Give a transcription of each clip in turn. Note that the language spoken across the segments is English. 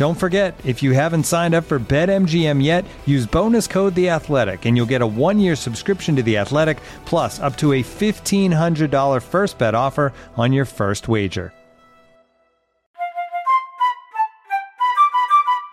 Don't forget, if you haven't signed up for BetMGM yet, use bonus code The Athletic, and you'll get a one-year subscription to The Athletic, plus up to a fifteen hundred dollar first bet offer on your first wager.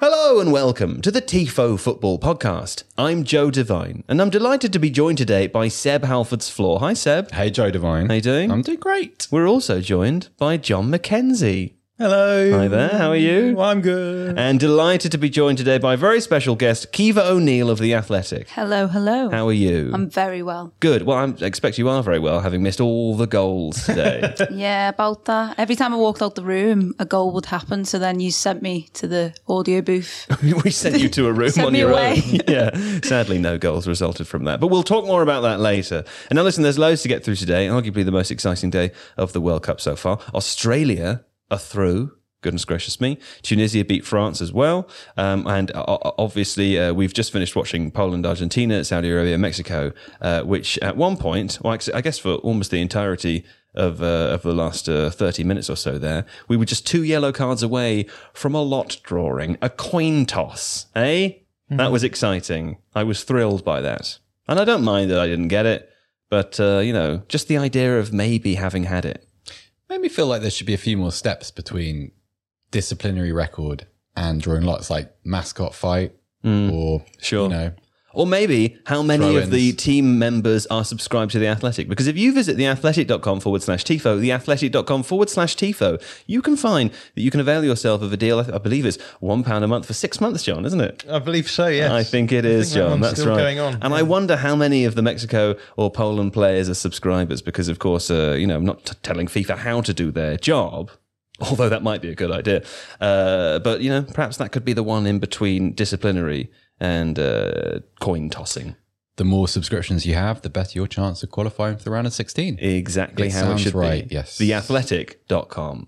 Hello and welcome to the TIFO Football Podcast. I'm Joe Devine, and I'm delighted to be joined today by Seb Stafford-Bloor. Hi, Seb. Hey, Joe Devine. How you doing? I'm doing great. We're also joined by John McKenzie. Hello. Hi there, how are you? Well, I'm good. And delighted to be joined today by a very special guest, Caoimhe O'Neill of The Athletic. Hello, hello. How are you? I'm very well. Good. Well, I expect you are very well, having missed all the goals today. Yeah, about that. Every time I walked out the room, a goal would happen. So then you sent me to the audio booth. we sent you to a room on your away. own. yeah. Sadly, no goals resulted from that. But we'll talk more about that later. And now, listen, there's loads to get through today. Arguably the most exciting day of the World Cup so far. Australia are through. Goodness gracious me. Tunisia beat France as well. Um, and uh, obviously, uh, we've just finished watching Poland, Argentina, Saudi Arabia, Mexico, uh, which at one point, well, I guess for almost the entirety of, uh, of the last uh, 30 minutes or so there, we were just two yellow cards away from a lot drawing, a coin toss, eh? That was exciting. I was thrilled by that. And I don't mind that I didn't get it, but, uh, you know, just the idea of maybe having had it. Made me feel like there should be a few more steps between disciplinary record and drawing lots, like mascot fight mm. or Sure. you know, Or maybe how many of the team members are subscribed to The Athletic. Because if you visit theathletic.com forward slash TIFO, theathletic.com forward slash TIFO, you can find that you can avail yourself of a deal, I believe it's £1 a month for six months, John, isn't it? I believe so. Yes, I think it is, that John. one's That's still right. Going on. And I wonder how many of the Mexico or Poland players are subscribers because, of course, uh, you know, I'm not t- telling FIFA how to do their job. Although that might be a good idea, uh, but you know, perhaps that could be the one in between disciplinary and uh, coin tossing. the more subscriptions you have, the better your chance of qualifying for the round of 16. Exactly It how it should right, be. yes. Theathletic.com.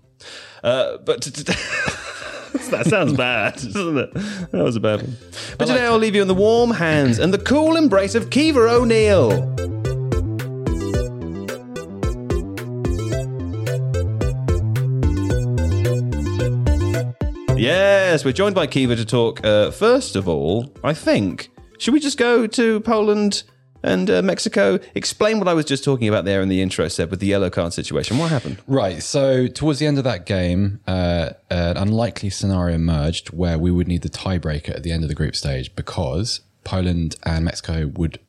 Uh, but t- t- that sounds bad, doesn't it? That was a bad one. But today I'll leave you in the warm hands and the cool embrace of Caoimhe O'Neill. Yes, we're joined by Caoimhe to talk. Uh, first of all, I think, should we just go to Poland and uh, Mexico? Explain what I was just talking about there in the intro, said with the yellow card situation. What happened? Right. So towards the end of that game, uh, an unlikely scenario emerged where we would need the tiebreaker at the end of the group stage because Poland and Mexico would,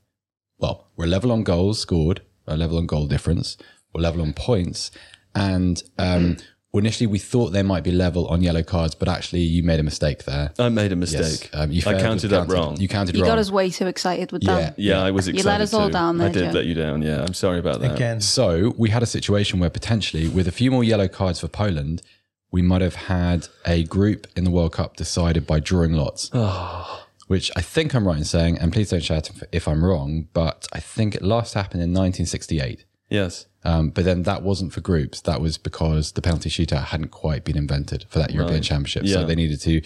well, we're level on goals scored, a level on goal difference, we're level on points, and um, well, initially we thought they might be level on yellow cards, but actually you made a mistake there. I made a Yes, mistake. um, you I failed- counted up wrong. You counted wrong. You wrong. got us way too excited with Yeah. that. yeah, I was excited. You let us all too. down there, I did Joe. let you down. Yeah, I'm sorry about that. Again, So we had a situation where potentially, with a few more yellow cards for Poland, we might have had a group in the World Cup decided by drawing lots. Which I think I'm right in saying, and please don't shout if- if I'm wrong, but I think it last happened in 1968. Yes. Um, but then that wasn't for groups. That was because the penalty shootout hadn't quite been invented for that European Championship. Yeah. So they needed to,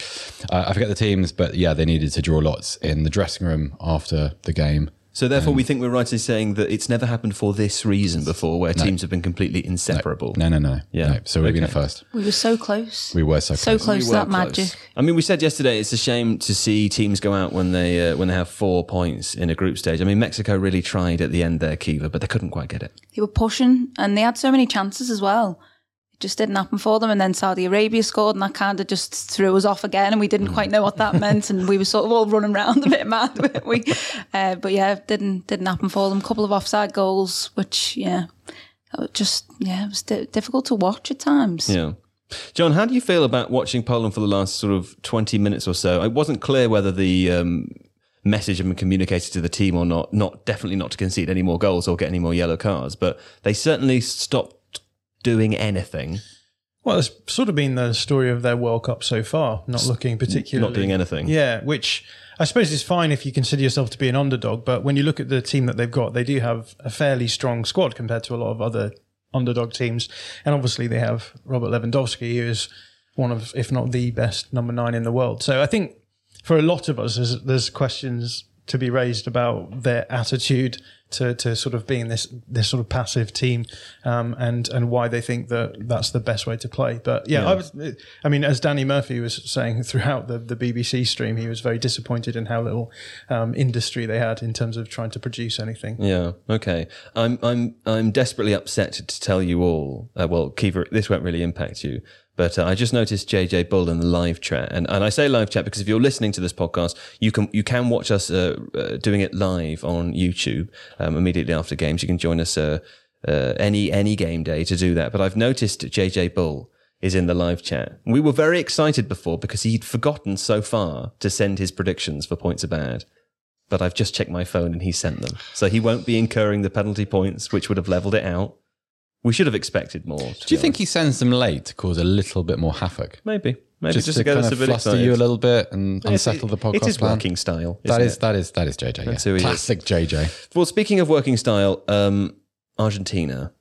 uh, I forget the teams, but yeah, they needed to draw lots in the dressing room after the game. So therefore, Um, we think we're right in saying that it's never happened for this reason before, where teams have been completely inseparable. No, no, no. Yeah. No. So we've been at Okay. first. We were so close. We were so close. so close. close We to that close. magic. I mean, we said yesterday it's a shame to see teams go out when they uh, when they have four points in a group stage. I mean, Mexico really tried at the end there, Caoimhe, but they couldn't quite get it. They were pushing and they had so many chances as well. Just didn't happen for them. And then Saudi Arabia scored, and that kind of just threw us off again, and we didn't quite know what that meant, and we were sort of all running around a bit mad, weren't we? Uh, but yeah, didn't didn't happen for them. A couple of offside goals, which yeah, just yeah, it was di- difficult to watch at times. Yeah. John, how do you feel about watching Poland for the last sort of 20 minutes or so? It wasn't clear whether the um, message had been communicated to the team or not. Not definitely not to concede any more goals or get any more yellow cards, but they certainly stopped doing anything, Well, it's sort of been the story of their World Cup so far, not looking particularly. not doing anything. Yeah, which I suppose is fine if you consider yourself to be an underdog, but when you look at the team that they've got, they do have a fairly strong squad compared to a lot of other underdog teams. And obviously they have Robert Lewandowski, who is one of, if not the best number nine in the world. So I think for a lot of us, there's, there's questions to be raised about their attitude to, to sort of being this this sort of passive team, um, and and why they think that that's the best way to play. But yeah, I was, I mean, as Danny Murphy was saying throughout the, the BBC stream, he was very disappointed in how little um, industry they had in terms of trying to produce anything. Yeah. Okay. I'm I'm I'm desperately upset to tell you all. Uh, well, Caoimhe, this won't really impact you, but uh, I just noticed JJ Bull in the live chat, and, and I say live chat because if you're listening to this podcast, you can you can watch us uh, uh, doing it live on YouTube um, immediately after games. You can join us uh, uh, any any game day to do that. But I've noticed JJ Bull is in the live chat. We were very excited before because he'd forgotten so far to send his predictions for points are bad. But I've just checked my phone and he sent them. So he won't be incurring the penalty points, which would have leveled it out. We should have expected more. Do you be think he sends them late to cause a little bit more havoc? Maybe. Maybe Just, just, to get kind us of a bit fluster excited. you a little bit and It's- unsettle the podcast It is plan. working style. That isn't is it? that is that is JJ. That's yeah. who he is. Classic JJ. Well, speaking of working style, um, Argentina.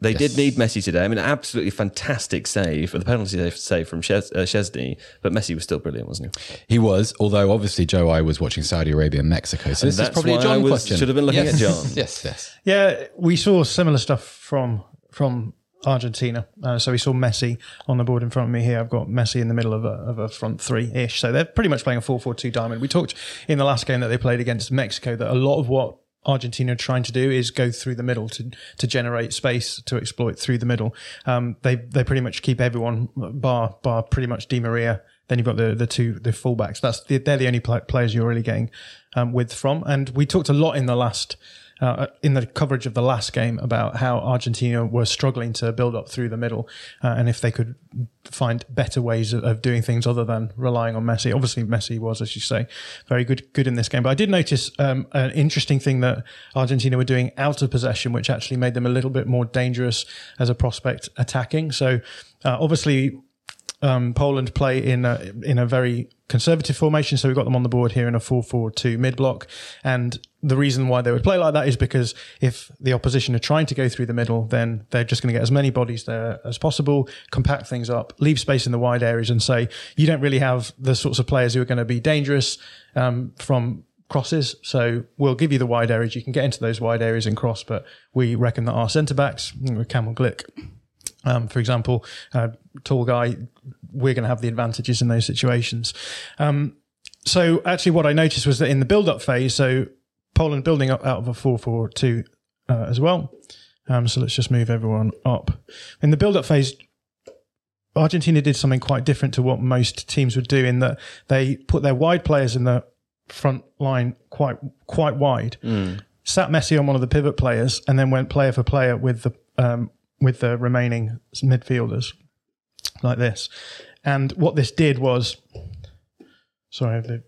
They did need Messi today. I mean, absolutely fantastic save, for the penalty save, save from Ches- uh, Szczęsny, but Messi was still brilliant, wasn't he? He was, although obviously Joe I was watching Saudi Arabia and Mexico. So this is that's probably a why John I was- question. should have been looking yes. at John. yes, yes. Yeah, we saw similar stuff from from Argentina. Uh, so we saw Messi on the board in front of me here. I've got Messi in the middle of a, of a front three ish. So they're pretty much playing a 4 4 2 diamond. We talked in the last game that they played against Mexico that a lot of what Argentina are trying to do is go through the middle to to generate space to exploit through the middle. Um, they they pretty much keep everyone bar bar pretty much Di Maria. Then you've got the the two the fullbacks. That's the, they're the only players you're really getting um, width from. And we talked a lot in the last uh, in the coverage of the last game about how Argentina were struggling to build up through the middle, uh, and if they could find better ways of, of doing things other than relying on Messi. Obviously, Messi was, as you say, very good good in this game. But I did notice um, an interesting thing that Argentina were doing out of possession, which actually made them a little bit more dangerous as a prospect attacking. So uh, obviously um, Poland play in a, in a very conservative formation, so we've got them on the board here in a 4-4-2 mid block. And the reason why they would play like that is because if the opposition are trying to go through the middle, then they're just going to get as many bodies there as possible, compact things up, leave space in the wide areas, and say you don't really have the sorts of players who are going to be dangerous um, from crosses. So we'll give you the wide areas. You can get into those wide areas and cross, but we reckon that our centre backs, Kamil Glik, um, for example, uh, tall guy, we're going to have the advantages in those situations. Um, so actually, what I noticed was that in the build-up phase, so Poland building up out of a four-four-two uh, as well. Um, so let's just move everyone up. In the build-up phase, Argentina did something quite different to what most teams would do in that they put their wide players in the front line quite quite wide, sat Messi on one of the pivot players, and then went player for player with the um, with the remaining midfielders like this. And what this did was, sorry, the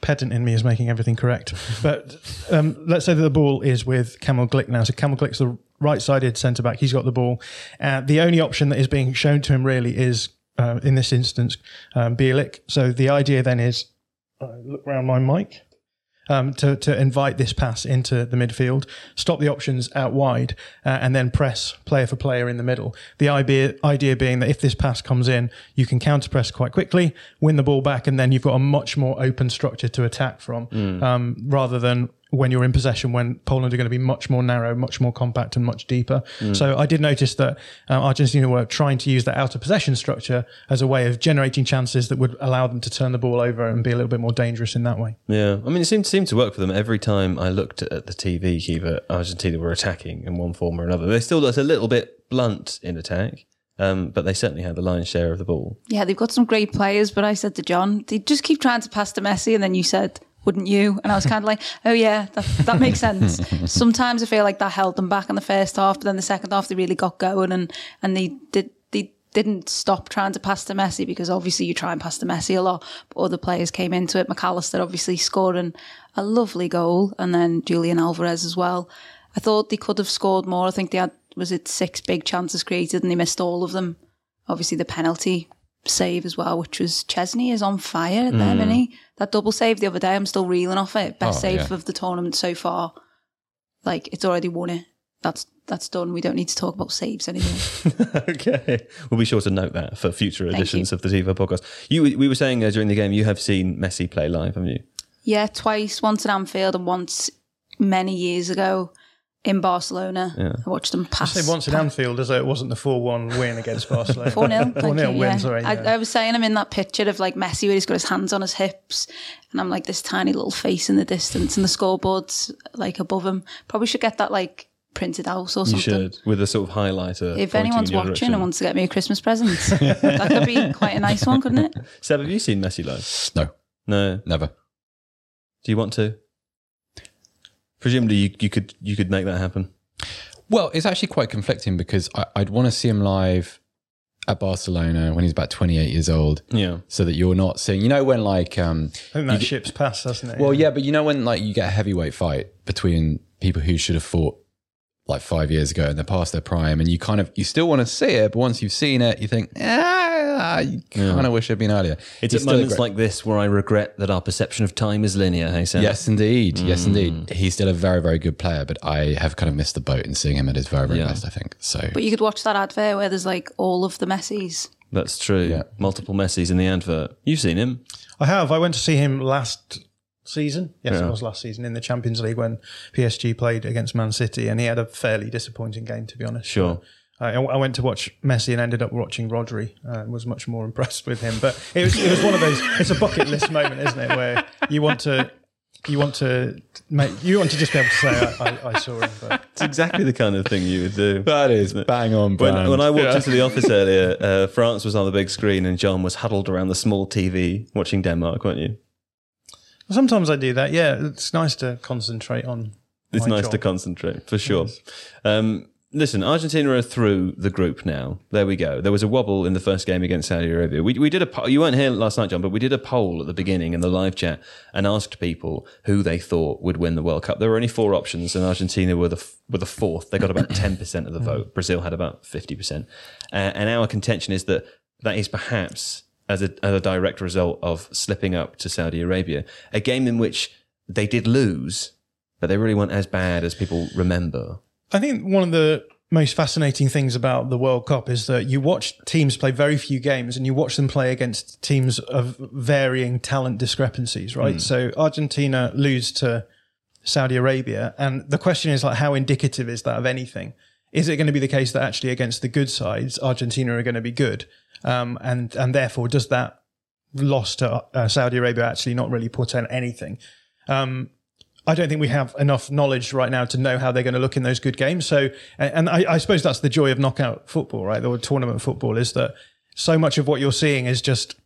pedant in me is making everything correct. But um, let's say that the ball is with Kamil Glik now. So Kamil Glik's the right-sided centre back. He's got the ball. Uh, the only option that is being shown to him really is, uh, in this instance, um, Bielik. So the idea then is, uh, look around my mic um, to, to invite this pass into the midfield, stop the options out wide, uh, and then press player for player in the middle. The idea, idea being that if this pass comes in, you can counter press quite quickly, win the ball back, and then you've got a much more open structure to attack from, um, rather than when you're in possession, when Poland are going to be much more narrow, much more compact, and much deeper. So I did notice that uh, Argentina were trying to use that out of possession structure as a way of generating chances that would allow them to turn the ball over and be a little bit more dangerous in that way. Yeah, I mean, it seemed seemed to work for them every time I looked at the TV. Caoimhe, Argentina were attacking in one form or another. They still looked a little bit blunt in attack, um, but they certainly had the lion's share of the ball. Yeah, they've got some great players, but I said to John, they just keep trying to pass to Messi, and then you said, wouldn't you? And I was kind of like, oh yeah, that, that makes sense. Sometimes I feel like that held them back in the first half, but then the second half they really got going, and and they did they didn't stop trying to pass to Messi because obviously you try and pass to Messi a lot, but other players came into it. Mac Allister obviously scoring a lovely goal, and then Julian Alvarez as well. I thought they could have scored more. I think they had was it six big chances created and they missed all of them. Obviously the penalty save as well, which was Szczęsny is on fire at them, isn't he? That double save the other day, I'm still reeling off it. Best Oh, save yeah. of the tournament so far. Like it's already won it. That's that's done. We don't need to talk about saves anymore. okay, we'll be sure to note that for future editions of the TIFO podcast. You, we were saying uh, during the game, you have seen Messi play live, haven't you? yeah, twice. Once at Anfield and once many years ago in Barcelona. Yeah. I watched them I pass. say once in Anfield as though it wasn't the 4 1 win against Barcelona. 4 0. 4 0 win, sorry. I, yeah. I was saying I'm in that picture of like Messi where he's got his hands on his hips and I'm like this tiny little face in the distance and the scoreboard's like above him. Probably should get that like printed out or something. You should, with a sort of highlighter. If anyone's watching direction. and wants to get me a Christmas present, that could be quite a nice one, couldn't it? Seb, have you seen Messi live? No, No. never. Do you want to? Presumably, you, you could you could make that happen. Well, it's actually quite conflicting because I, I'd want to see him live at Barcelona when he's about 28 years old, Yeah. so that you're not seeing. You know when like um, I think that ship's passed, hasn't it? Well, yeah, but you know when like you get a heavyweight fight between people who should have fought like five years ago and they're past their prime, and you kind of you still want to see it, but once you've seen it, you think, ah, you kind of wish it'd been earlier. It's He's at still a moments great- like this where I regret that our perception of time is linear. Hey, Sam. Yes, indeed. Yes, Mm. indeed. He's still a very, very good player, but I have kind of missed the boat in seeing him at his very, very Yeah. best. I think so. But you could watch that advert where there's like all of the Messi's. That's true. Yeah. Multiple Messis in the advert. You've seen him. I have. I went to see him last season. Yes, Yeah. it was last season in the Champions League when PSG played against Man City, and he had a fairly disappointing game, to be honest. Sure. I, I went to watch Messi and ended up watching Rodri. Uh, and was much more impressed with him, but it was it was one of those. It's a bucket list moment, isn't it? Where you want to. You want to make you want to just be able to say I, I, I saw him, but It's exactly the kind of thing you would do. that is bang on When, brand. when I walked into the office earlier, uh, France was on the big screen and John was huddled around the small TV watching Denmark, weren't you? sometimes I do that. Yeah, it's nice to concentrate on. It's nice job. to concentrate for sure. Um, listen, Argentina are through the group now. There we go. There was a wobble in the first game against Saudi Arabia. We, we did a po- you weren't here last night, John, but we did a poll at the beginning in the live chat and asked people who they thought would win the World Cup. There were only four options, and Argentina were the f- were the fourth. They got about ten percent of the vote. Brazil had about fifty percent, uh, and our contention is that that is perhaps as a, as a direct result of slipping up to Saudi Arabia, a game in which they did lose, but they really weren't as bad as people remember. I think one of the most fascinating things about the World Cup is that you watch teams play very few games and you watch them play against teams of varying talent discrepancies, right? So Argentina lose to Saudi Arabia. And the question is like, how indicative is that of anything? Is it going to be the case that actually against the good sides, Argentina are going to be good? Um, and, and therefore, does that loss to uh, Saudi Arabia actually not really portend anything? Um, I don't think we have enough knowledge right now to know how they're going to look in those good games. So, and I, I suppose that's the joy of knockout football, right? Or tournament football is that so much of what you're seeing is just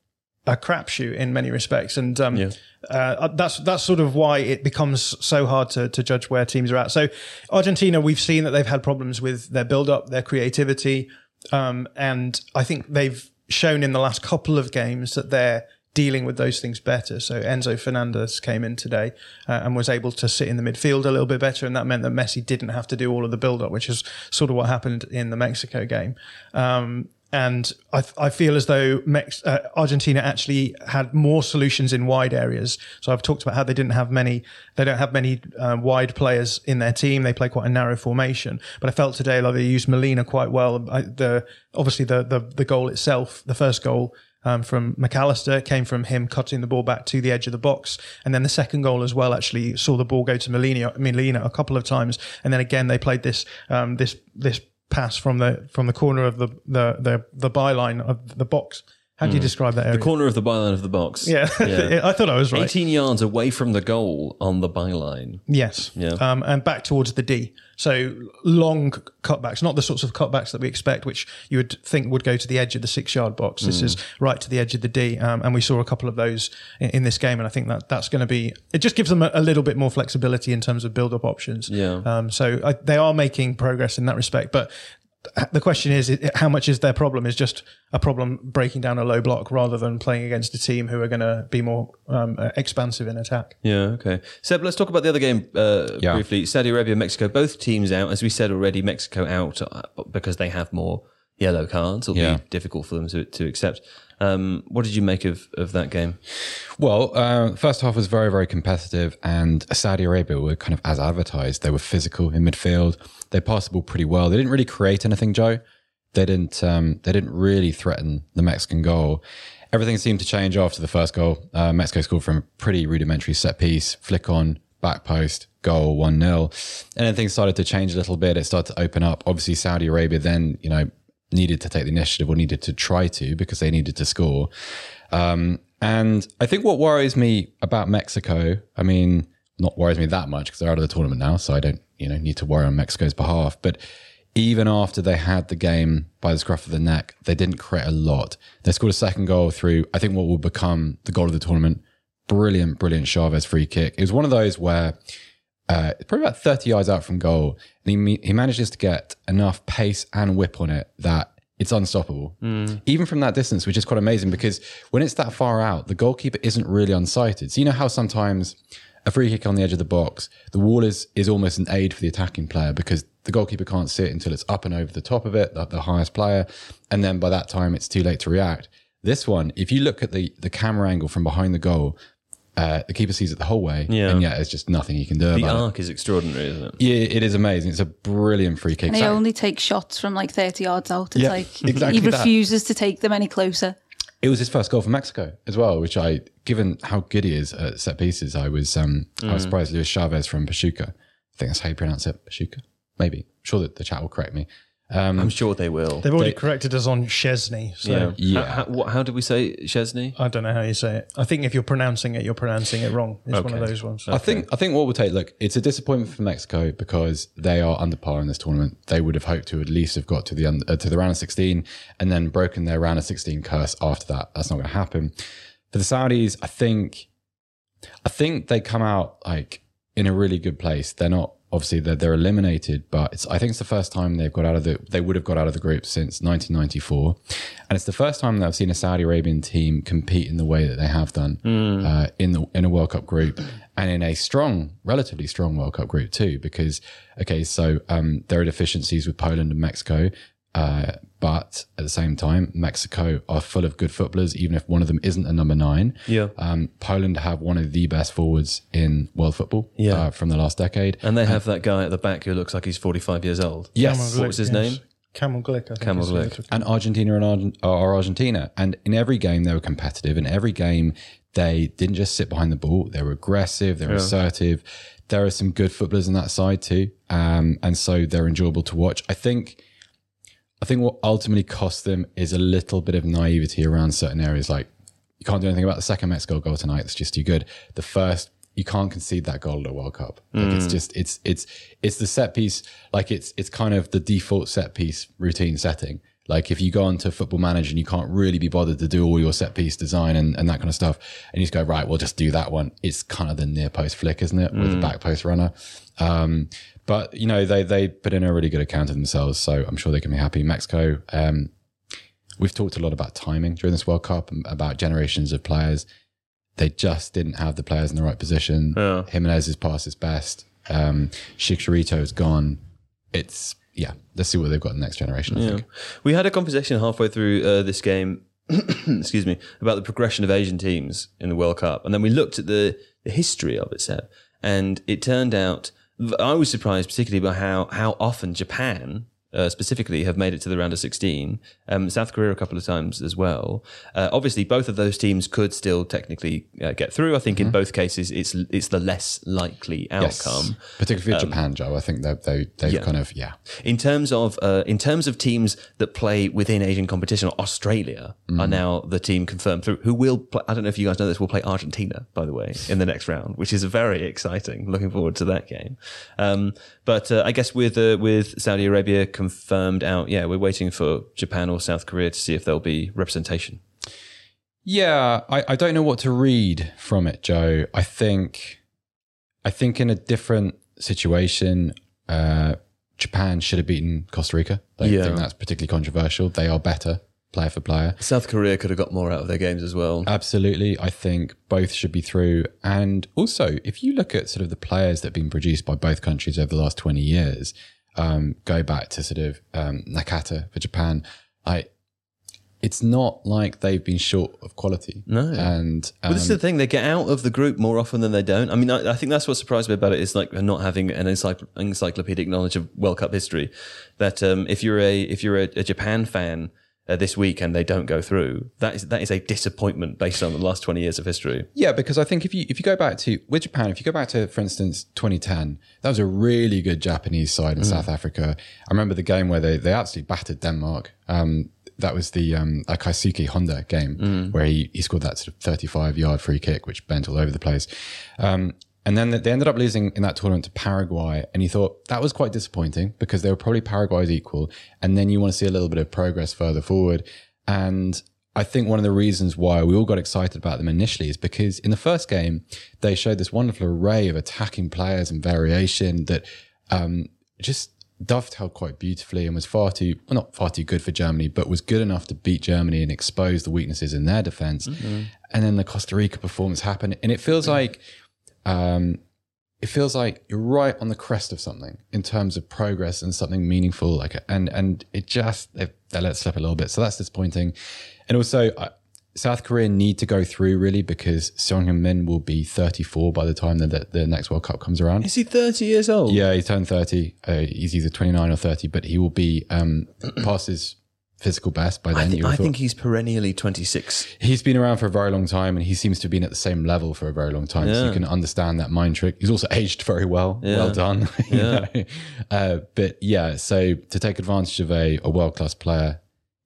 a crapshoot in many respects, and um, Yeah. uh, that's that's sort of why it becomes so hard to, to judge where teams are at. So, Argentina, we've seen that they've had problems with their build up, their creativity, um, and I think they've shown in the last couple of games that they're dealing with those things better. So Enzo Fernandez came in today uh, and was able to sit in the midfield a little bit better, and that meant that Messi didn't have to do all of the build up, which is sort of what happened in the Mexico game. Um, and I, I feel as though Mex- uh, Argentina actually had more solutions in wide areas. So I've talked about how they didn't have many, they don't have many uh, wide players in their team. They play quite a narrow formation. But I felt today like they used Molina quite well. I, the obviously the, the the goal itself, the first goal um, from Mac Allister came from him cutting the ball back to the edge of the box, and then the second goal as well actually saw the ball go to Molina, Molina a couple of times, and then again they played this um, this this pass from the from the corner of the the the, the byline of the box How do you describe that area? The corner of the byline of the box. yeah, I thought I was right. 18 yards away from the goal on the byline. Yes. Yeah. Um, and back towards the D. So long cutbacks, not the sorts of cutbacks that we expect, which you would think would go to the edge of the six yard box. This is right to the edge of the D. Um, and we saw a couple of those in, in this game. And I think that that's going to be, it just gives them a, a little bit more flexibility in terms of build up options. Yeah. Um, so I, they are making progress in that respect. But the question is how much is their problem is just a problem breaking down a low block rather than playing against a team who are going to be more um, uh, expansive in attack. Yeah, okay. Seb, let's talk about the other game uh, Yeah. briefly. Saudi Arabia, Mexico, both teams out. As we said already, Mexico out uh, because they have more yellow cards. It'll Yeah. be difficult for them to, to accept. Um, what did you make of, of that game? Well, uh, first half was very, very competitive, and Saudi Arabia were kind of as advertised. They were physical in midfield. They passed the ball pretty well. They didn't really create anything, Joe. They didn't. Um, they didn't really threaten the Mexican goal. Everything seemed to change after the first goal. Uh, Mexico scored from a pretty rudimentary set piece, flick on, back post, goal, 1 0. And then things started to change a little bit. It started to open up. Obviously, Saudi Arabia then, you know, needed to take the initiative or needed to try to because they needed to score. Um, and I think what worries me about Mexico, I mean, not worries me that much because they're out of the tournament now, so I don't, you know, need to worry on Mexico's behalf. But even after they had the game by the scruff of the neck, they didn't create a lot. They scored a second goal through, I think, what will become the goal of the tournament. Brilliant, brilliant Chavez free kick. It was one of those where uh, probably about 30 yards out from goal, and he, he manages to get enough pace and whip on it that it's unstoppable. Even from that distance, which is quite amazing because when it's that far out, the goalkeeper isn't really unsighted. So you know how sometimes a free kick on the edge of the box, the wall is, is almost an aid for the attacking player because the goalkeeper can't see it until it's up and over the top of it, the, the highest player. And then by that time, it's too late to react. This one, if you look at the, the camera angle from behind the goal, uh, the keeper sees it the whole way. Yeah. And yeah, there's just nothing you can do The about it. arc is extraordinary, isn't it? Yeah, it is amazing. It's a brilliant free kick. And he So- only takes shots from like 30 yards out. It's Yeah, like exactly he that. refuses to take them any closer. it was his first goal for Mexico as well, which I, given how good he is at set pieces, I was, um, I was surprised. Luis Chavez from Pachuca. I think that's how you pronounce it. Pachuca, maybe. I'm sure that the chat will correct me. Um, I'm sure they will. They've already They- corrected us on Szczęsny. So yeah. Yeah. How, how, what, how did we say Szczęsny? I don't know how you say it. I think if you're pronouncing it, you're pronouncing it wrong. It's one of those ones. I think I think what we'll take. Look, it's a disappointment for Mexico because they are under par in this tournament. They would have hoped to at least have got to the un- uh, to the round of sixteen and then broken their round of sixteen curse after that. That's not going to happen. For the Saudis, I think I think they come out like in a really good place. They're not obviously they're, they're eliminated, but it's I think it's the first time they've got out of the they would have got out of the group since 1994, and it's the first time that I've seen a Saudi Arabian team compete in the way that they have done uh, in the in a World Cup group and in a strong, relatively strong World Cup group too. Because okay, so um, there are deficiencies with Poland and Mexico. Uh, but at the same time, Mexico are full of good footballers, even if one of them isn't a number nine. Yeah. Um, Poland have one of the best forwards in world football Yeah. uh, from the last decade. And they have that guy at the back who looks like he's 45 years old. Yes. What was his name? Kamil Glik. I Camel is who Glick. And Argentina and Argent- are Argentina. And in every game, they were competitive. In every game, they didn't just sit behind the ball. They were aggressive. They were assertive. There are some good footballers on that side too. Um, and so they're enjoyable to watch. I think, I think what ultimately costs them is a little bit of naivety around certain areas. Like you can't do anything about the second Mexico goal tonight. It's just too good. The first, you can't concede that goal at a World Cup. Like it's just, it's, it's, it's the set piece. Like it's, it's kind of the default set piece routine setting. Like if you go onto Football Manager and you can't really be bothered to do all your set piece design and, and that kind of stuff, and you just go right, we'll just do that one. It's kind of the near post flick, isn't it, with the back post runner? Um, but you know they they put in a really good account of themselves, so I'm sure they can be happy. Mexico, um, we've talked a lot about timing during this World Cup, about generations of players. They just didn't have the players in the right position. Yeah. Jimenez is past his best. Um, Chicharito is gone. It's yeah. Let's see what they've got in the next generation. I Yeah. think. We had a conversation halfway through uh, this game, excuse me, about the progression of Asian teams in the World Cup. And then we looked at the, the history of it, Seb. And it turned out, I was surprised particularly by how, how often Japan uh, specifically have made it to the round of 16. Um, South Korea a couple of times as well. Uh, obviously, both of those teams could still technically uh, get through. I think in both cases, it's it's the less likely Yes. outcome. Particularly for Japan, Joe. I think they they they've yeah. kind of yeah. In terms of uh, in terms of teams that play within Asian competition, Australia are now the team confirmed through. Who will? Play, I don't know if you guys know this. Will play Argentina, by the way, in the next round, which is very exciting. Looking forward to that game. Um, but uh, I guess with uh, with Saudi Arabia confirmed out, yeah, we're waiting for Japan or South Korea to see if there'll be representation. Yeah, I, I don't know what to read from it, Joe. I think I think in a different situation, uh, Japan should have beaten Costa Rica. I don't Yeah. think that's particularly controversial. They are better player for player. South Korea could have got more out of their games as well. Absolutely. I think both should be through. And also, if you look at sort of the players that have been produced by both countries over the last 20 years, um, go back to sort of um, Nakata for Japan, I, it's not like they've been short of quality. No. And um, But this is the thing; they get out of the group more often than they don't. I mean, I, I think that's what surprised me about it is like not having an encycl- encyclopedic knowledge of World Cup history. That um, if you're a if you're a, a Japan fan uh, this week and they don't go through, that is that is a disappointment based on the last twenty years of history. Yeah, because I think if you if you go back to with Japan, if you go back to for instance 2010, that was a really good Japanese side in South Africa. I remember the game where they they actually battered Denmark. Um, that was the um, a Keisuke Honda game where he, he scored that sort of 35 yard free kick, which bent all over the place. Um, and then they ended up losing in that tournament to Paraguay. And you thought that was quite disappointing because they were probably Paraguay's equal. And then you want to see a little bit of progress further forward. And I think one of the reasons why we all got excited about them initially is because in the first game, they showed this wonderful array of attacking players and variation that um, just dovetailed quite beautifully and was far too, well, not far too good for Germany, but was good enough to beat Germany and expose the weaknesses in their defense. And then the Costa Rica performance happened. And it feels like, um, it feels like you're right on the crest of something in terms of progress and something meaningful. Like, and and it just they, they let slip a little bit, so that's disappointing. And also, uh, South Korea need to go through really because Son Heung-min will be 34 by the time that the, the next World Cup comes around. Is he thirty years old? Yeah, he turned 30. Uh, he's either 29 or 30, but he will be um, past his physical best by then. I, would I think he's perennially twenty six. He's been around for a very long time and he seems to have been at the same level for a very long time. So you can understand that mind trick. He's also aged very well. Well done. you Yeah. know? uh, but yeah, so to take advantage of a, a world class player,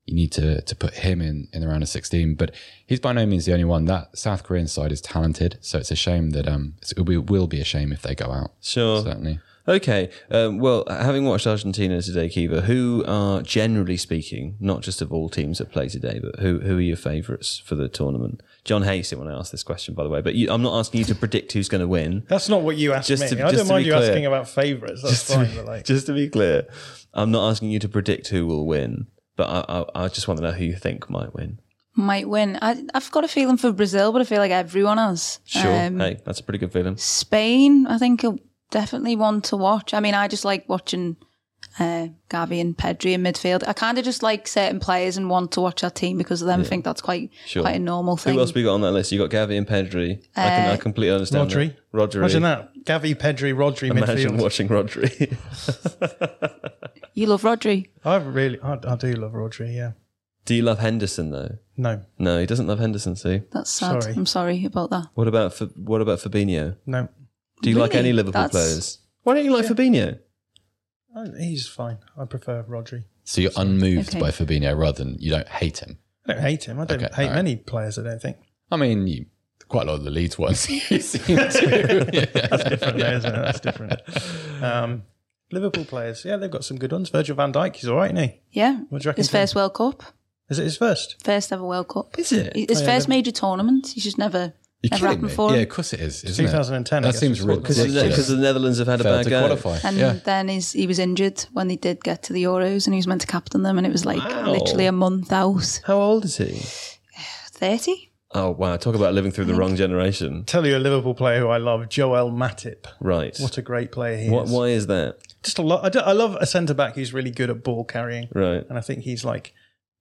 you need to to put him in in the round of 16. But he's by no means the only one. That South Korean side is talented. So it's a shame that um it will, will be a shame if they go out. Sure. Certainly. Okay. Um, well, having watched Argentina today, Caoimhe, who are generally speaking, not just of all teams that play today, but who who are your favourites for the tournament? John Hayes didn't want to ask this question, by the way, but you, I'm not asking you to predict who's going to win. That's not what you asked Just me. to- I don't mind you clear. asking about favourites. That's Just to, fine. be, like, just to be clear, I'm not asking you to predict who will win, but I, I, I just want to know who you think might win. Might win. I, I've got a feeling for Brazil, but I feel like everyone has. Sure. Um, hey, that's a pretty good feeling. Spain, I think, are definitely one to watch. I mean, I just like watching uh, Gavi and Pedri in midfield. I kind of just like certain players and want to watch that team because of them. I think that's quite Sure. quite a normal thing. Who else we got on that list? You got Gavi and Pedri. I can I completely understand. Rodri. That. Rodri. Imagine that. Gavi, Pedri, Rodri, Imagine midfield. watching Rodri. You love Rodri. I really, I, I do love Rodri. Yeah. Do you love Henderson though? No, No, he doesn't love Henderson. See, That's sad. Sorry. I'm sorry about that. what about what about Fabinho? no. Do you like Really? any Liverpool That's- players? Why don't you like Fabinho? Uh, He's fine. I prefer Rodri. So you're unmoved Okay. by Fabinho rather than you don't hate him. I don't hate him. I don't Okay, hate all right. many players. I don't think. I mean, you, quite a lot of the Leeds ones you seem to. That's different, though, isn't it? That's different. Um, Liverpool players, yeah, they've got some good ones. Virgil van Dijk, he's all right, isn't he? Yeah. What do you reckon, His Tim? first World Cup. Is it his first? First ever World Cup. Is it? His Oh, first they've- major tournament. He's just never, You're never kidding me? before. Yeah, of course it is. Isn't 2010, It? That seems it's called. Because the Netherlands have had a Failed bad to go. qualify. And yeah. then he's, he was injured when they did get to the Euros and he was meant to captain them and it was like Wow. literally a month out. How old is he? 30? Oh wow! Talk about living through the wrong generation. Tell you a Liverpool player who I love, Joel Matip. Right. What a great player he What, is. why is that? Just a lot. I, do- I love a centre back who's really good at ball carrying, Right. and I think he's like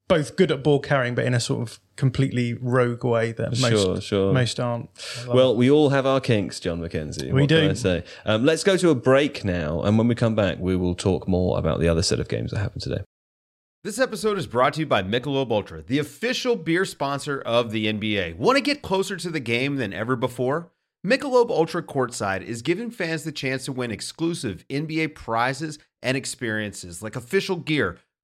both good at ball carrying, but in a sort of completely rogue way that most Sure, sure. most aren't. Well, we all have our kinks, John McKenzie. We what Can do. I say? Um, let's go to a break now, and when we come back, we will talk more about the other set of games that happened today. This episode is brought to you by Michelob Ultra, the official beer sponsor of the NBA. Want to get closer to the game than ever before? Michelob Ultra Courtside is giving fans the chance to win exclusive NBA prizes and experiences like official gear,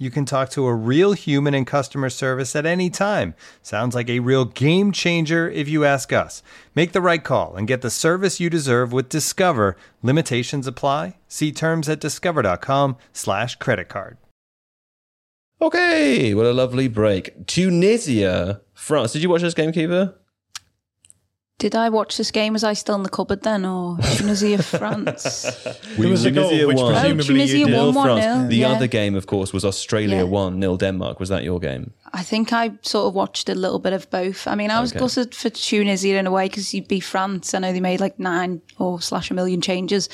You can talk to a real human in customer service at any time. Sounds like a real game changer if you ask us. Make the right call and get the service you deserve with Discover. Limitations apply. See terms at discover.com/slash credit card. Okay, what a lovely break. Tunisia, France. Did you watch this game, Caoimhe? Did I watch this game? Was I still in the cupboard then, or Tunisia, France? There was a goal Tunisia which won. Oh, presumably Oh, Tunisia you did. won. 1-1 France. nil, The yeah. other game, of course, was Australia Yeah. 1, nil Denmark. Was that your game? I think I sort of watched a little bit of both. I mean, I was Okay. gutted for Tunisia in a way because you beat France. I know they made like nine or slash a million changes.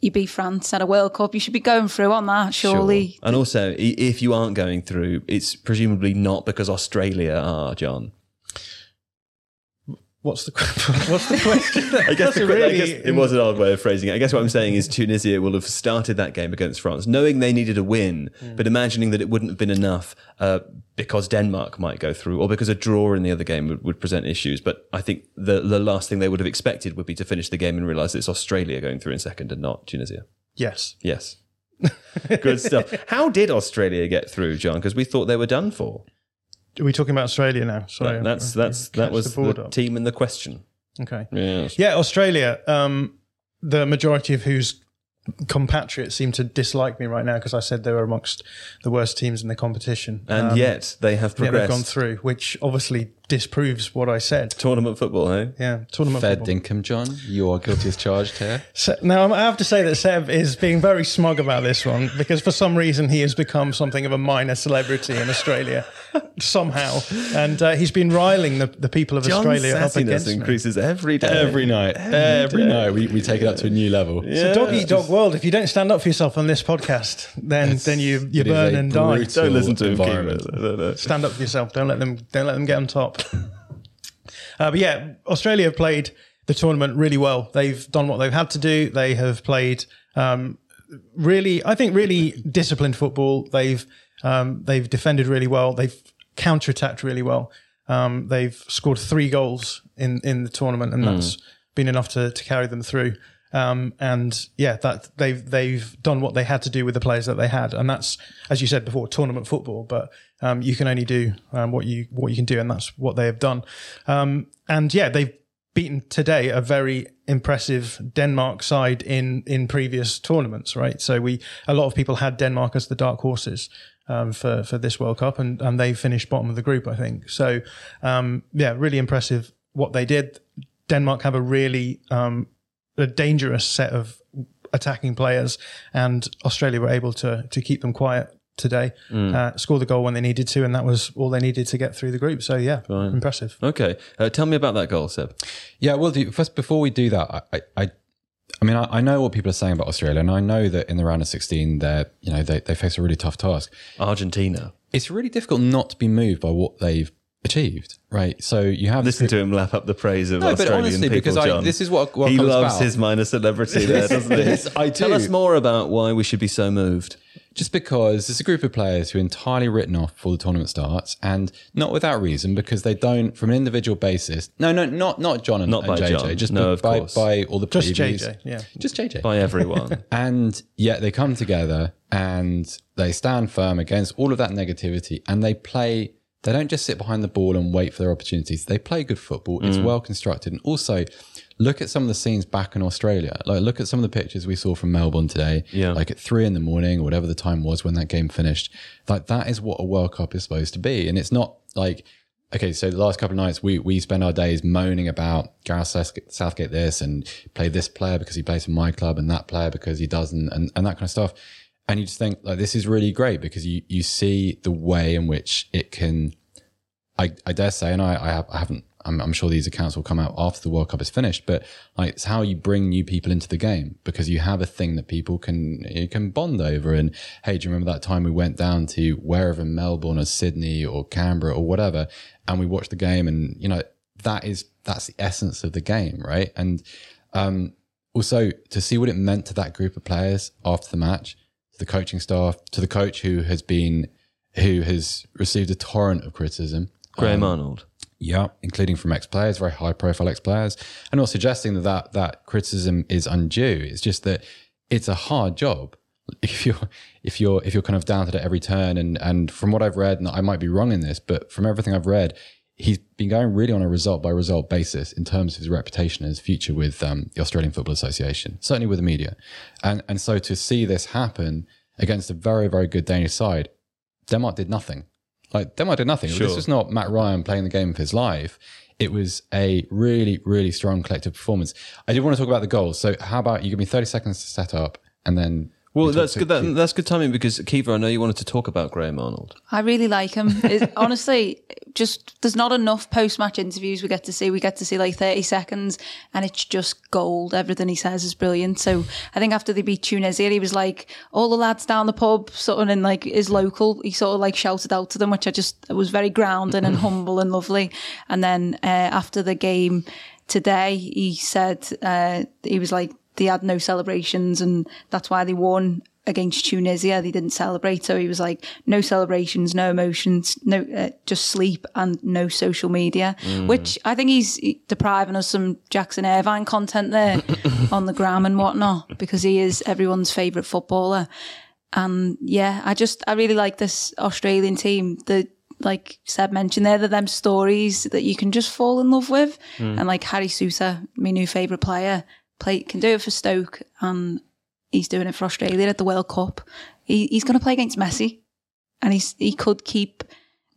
You beat France at a World Cup. You should be going through on that, surely. Sure. And also, if you aren't going through, it's presumably not because Australia are, John. What's the what's the question? I guess, the, a I really guess it was an odd way of phrasing it. I guess what I'm saying is Tunisia will have started that game against France, knowing they needed a win, Hmm. but imagining that it wouldn't have been enough uh, because Denmark might go through, or because a draw in the other game would, would present issues. But I think the the last thing they would have expected would be to finish the game and realise it's Australia going through in second and not Tunisia. yes. Yes. Good stuff. How did Australia get through, John? Because we thought they were done for. Are we talking about Australia now? Sorry, That- that's that's that was the the team in the question. Okay. Yes. Yeah, Australia. Um, the majority of whose compatriots seem to dislike me right now because I said they were amongst the worst teams in the competition. And Um, yet they have progressed. they've gone through, which obviously disproves what I said. Tournament football, eh? Yeah, tournament Fair football. dinkum, John. You are guilty as charged here. Se- Now, I have to say that Seb is being very smug about this one because for some reason he has become something of a minor celebrity in Australia somehow. And uh, he's been riling the, the people of Australia up sassiness against me. increases every day. Every night, every night, we, we take it up to a new level. It's a dog eat dog world. If you don't stand up for yourself on this podcast, then then you you burn and die. Don't listen to him, environment. Caoimhe. No, no. Stand up for yourself. Don't let them don't let them get on top. Uh, but yeah, Australia have played the tournament really well. They've done what they've had to do. They have played um, really, I think, really disciplined football. They've um, they've defended really well. They've counterattacked really well. Um, they've scored three goals in in the tournament, and that's been enough to to carry them through. Um, and yeah, that they've they've done what they had to do with the players that they had, and that's as you said before, tournament football. But um, you can only do um, what you what you can do, and that's what they have done. Um, and yeah, they've beaten today a very impressive Denmark side in in previous tournaments, right? So we a lot of people had Denmark as the dark horses um, for for this World Cup, and and they finished bottom of the group, I think. So um, yeah, really impressive what they did. Denmark have a really um, a dangerous set of attacking players, and Australia were able to to keep them quiet today, uh, score the goal when they needed to, and that was all they needed to get through the group. So yeah, impressive. Okay. Uh, tell me about that goal, Seb. Yeah, well, do first before we do that, I, I, I, I mean, I, I know what people are saying about Australia, and I know that in the round of sixteen, they're you know they they face a really tough task. Argentina. It's really difficult not to be moved by what they've achieved, right? So you have Listen to him lap up the praise of No, but Australian honestly, people, because I- this is what World he Cup's loves about. his minor celebrity there, doesn't he? This I Tell do. us more about why we should be so moved. just because it's a group of players who are entirely written off before the tournament starts, and not without reason, because they don't, from an individual basis. No, no, not not John and, Not and by JJ, John. just No, by, of by, course. by all the Just previews. JJ, yeah. just JJ. By everyone. And yet they come together and they stand firm against all of that negativity and they play. They don't just sit behind the ball and wait for their opportunities. They play good football. Mm. It's well constructed. And also, look at some of the scenes back in Australia. Like, look at some of the pictures we saw from Melbourne today. Yeah. Like at three in the morning or whatever the time was when that game finished. Like, that is what a World Cup is supposed to be. And it's not like okay, so the last couple of nights we we spend our days moaning about Gareth Southgate, Southgate this and play this player because he plays for my club and that player because he doesn't and, and that kind of stuff. And you just think like this is really great because you you see the way in which it can I, I dare say, and I, I, have, I haven't, I'm, I'm, sure these accounts will come out after the World Cup is finished, but like it's how you bring new people into the game because you have a thing that people can, you can bond over. And hey, do you remember that time we went down to wherever Melbourne or Sydney or Canberra or whatever, and we watched the game and, you know, that is, that's the essence of the game, right? And, um, also to see what it meant to that group of players after the match, the coaching staff, to the coach who has been, who has received a torrent of criticism Graham um, Arnold. Yeah, including from ex players, very high profile ex players. And not suggesting that, that that criticism is undue. It's just that it's a hard job. If you're if you're if you're kind of down to it every turn and and from what I've read, and I might be wrong in this, but from everything I've read, he's been going really on a result by result basis in terms of his reputation and his future with um, the Australian Football Association, certainly with the media. And and so to see this happen against a very, very good Danish side, Denmark did nothing. Like Denmark did nothing. Sure. This was not Matt Ryan playing the game of his life. It was a really, really strong collective performance. I did want to talk about the goals. So how about you give me 30 seconds to set up and then well, that's good. That, that's good timing because Caoimhe, I know you wanted to talk about Graham Arnold. I really like him. It, honestly, just there's not enough post-match interviews we get to see. We get to see like 30 seconds, and it's just gold. Everything he says is brilliant. So I think after they beat Tunisia, he was like, all the lads down the pub, sort of in like his local. He sort of like shouted out to them, which I just it was very grounding and humble and lovely. And then uh, after the game today, he said uh, he was like they had no celebrations and that's why they won against Tunisia. They didn't celebrate. So he was like, no celebrations, no emotions, no, uh, just sleep and no social media, mm. which I think he's depriving us some Jackson Irvine content there on the gram and whatnot because he is everyone's favourite footballer. And yeah, I just, I really like this Australian team. The, like Seb mentioned there, they're them stories that you can just fall in love with. Mm. And like Harry Souttar, my new favourite player, play can do it for Stoke and he's doing it for Australia at the World Cup. He, he's going to play against Messi, and he's he could keep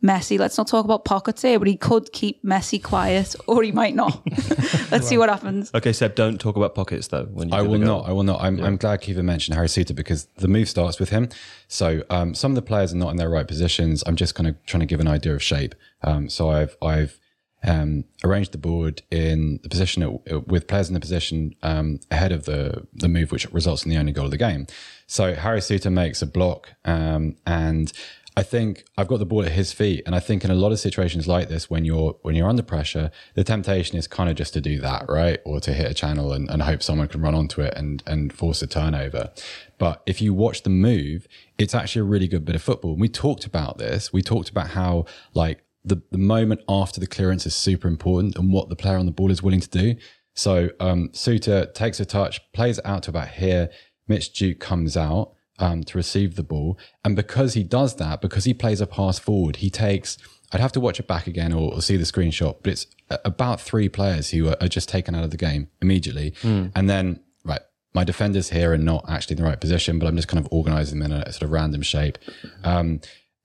Messi. Let's not talk about pockets here, but he could keep Messi quiet, or he might not. Let's see what happens. Okay, Seb, don't talk about pockets though. When you I will not. I will not. I'm, yeah. I'm glad Caoimhe mentioned Harry Souttar because the move starts with him. So um, some of the players are not in their right positions. I'm just kind of trying to give an idea of shape. Um, so I've I've um, arranged the board in the position with players in the position um, ahead of the the move, which results in the only goal of the game. So Harry Souttar makes a block, um, and I think I've got the ball at his feet, and I think in a lot of situations like this, when you're when you're under pressure, the temptation is kind of just to do that, right, or to hit a channel and, and hope someone can run onto it and and force a turnover. But if you watch the move, it's actually a really good bit of football. And we talked about this. We talked about how like the, the moment after the clearance is super important and what the player on the ball is willing to do. So um, Souttar takes a touch, plays it out to about here. Mitch Duke comes out um, to receive the ball. And because he does that, because he plays a pass forward, he takes, I'd have to watch it back again or, or see the screenshot, but it's about three players who are, are just taken out of the game immediately. Mm. And then, right, my defenders here are not actually in the right position, but I'm just kind of organizing them in a sort of random shape. Um,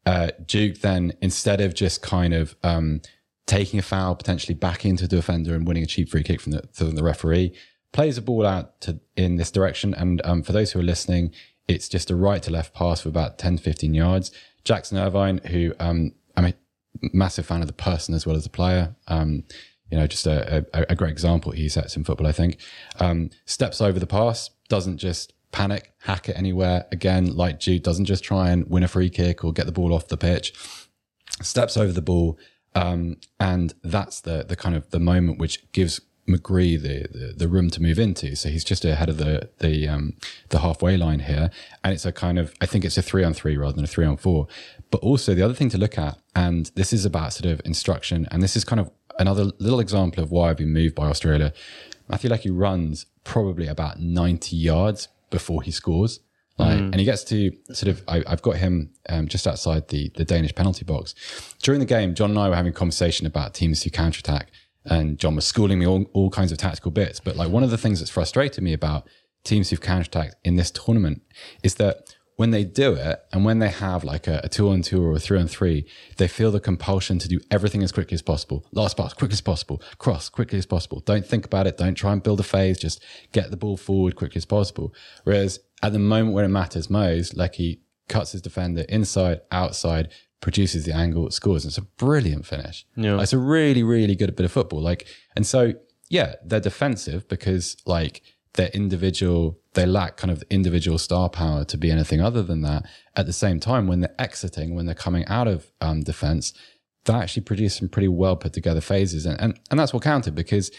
uh, Duke then, instead of just kind of um, taking a foul, potentially back into the defender and winning a cheap free kick from the, from the referee, plays a ball out to, in this direction. And um, for those who are listening, it's just a right to left pass for about 10 to 15 yards. Jackson Irvine, who um, I'm a massive fan of the person as well as the player. Um, you know, just a, a, a, great example he sets in football, I think. Um, steps over the pass, doesn't just panic, hack it anywhere. Again, like Duke doesn't just try and win a free kick or get the ball off the pitch, steps over the ball. Um, and that's the, the kind of the moment which gives McGree the, the, the room to move into. So he's just ahead of the, the, um, the halfway line here. And it's a kind of, I think it's a three on three rather than a three on four. But also the other thing to look at, and this is about sort of instruction. And this is kind of another little example of why I've been moved by Australia. Matthew Leckie runs probably about 90 yards before he scores. Like, mm. and he gets to sort of, I, have got him um, just outside the, the Danish penalty box. During the game, John and I were having a conversation about teams who counterattack, and John was schooling me all, all kinds of tactical bits. But like one of the things that's frustrated me about teams who've counterattacked in this tournament is that when they do it and when they have like a, a two on two or a three on three, they feel the compulsion to do everything as quickly as possible. Last pass, quick as possible. Cross, quickly as possible. Don't think about it. Don't try and build a phase. Just get the ball forward quickly as possible. Whereas at the moment when it matters most, like he cuts his defender inside, outside, produces the angle, scores. It's a brilliant finish. Yeah. It's a really, really good bit of football. Like, and so, yeah, they're defensive because like their individual, they lack kind of individual star power to be anything other than that. At the same time, when they're exiting, when they're coming out of um, defense, they actually produce some pretty well put together phases. And, and, and that's what counted because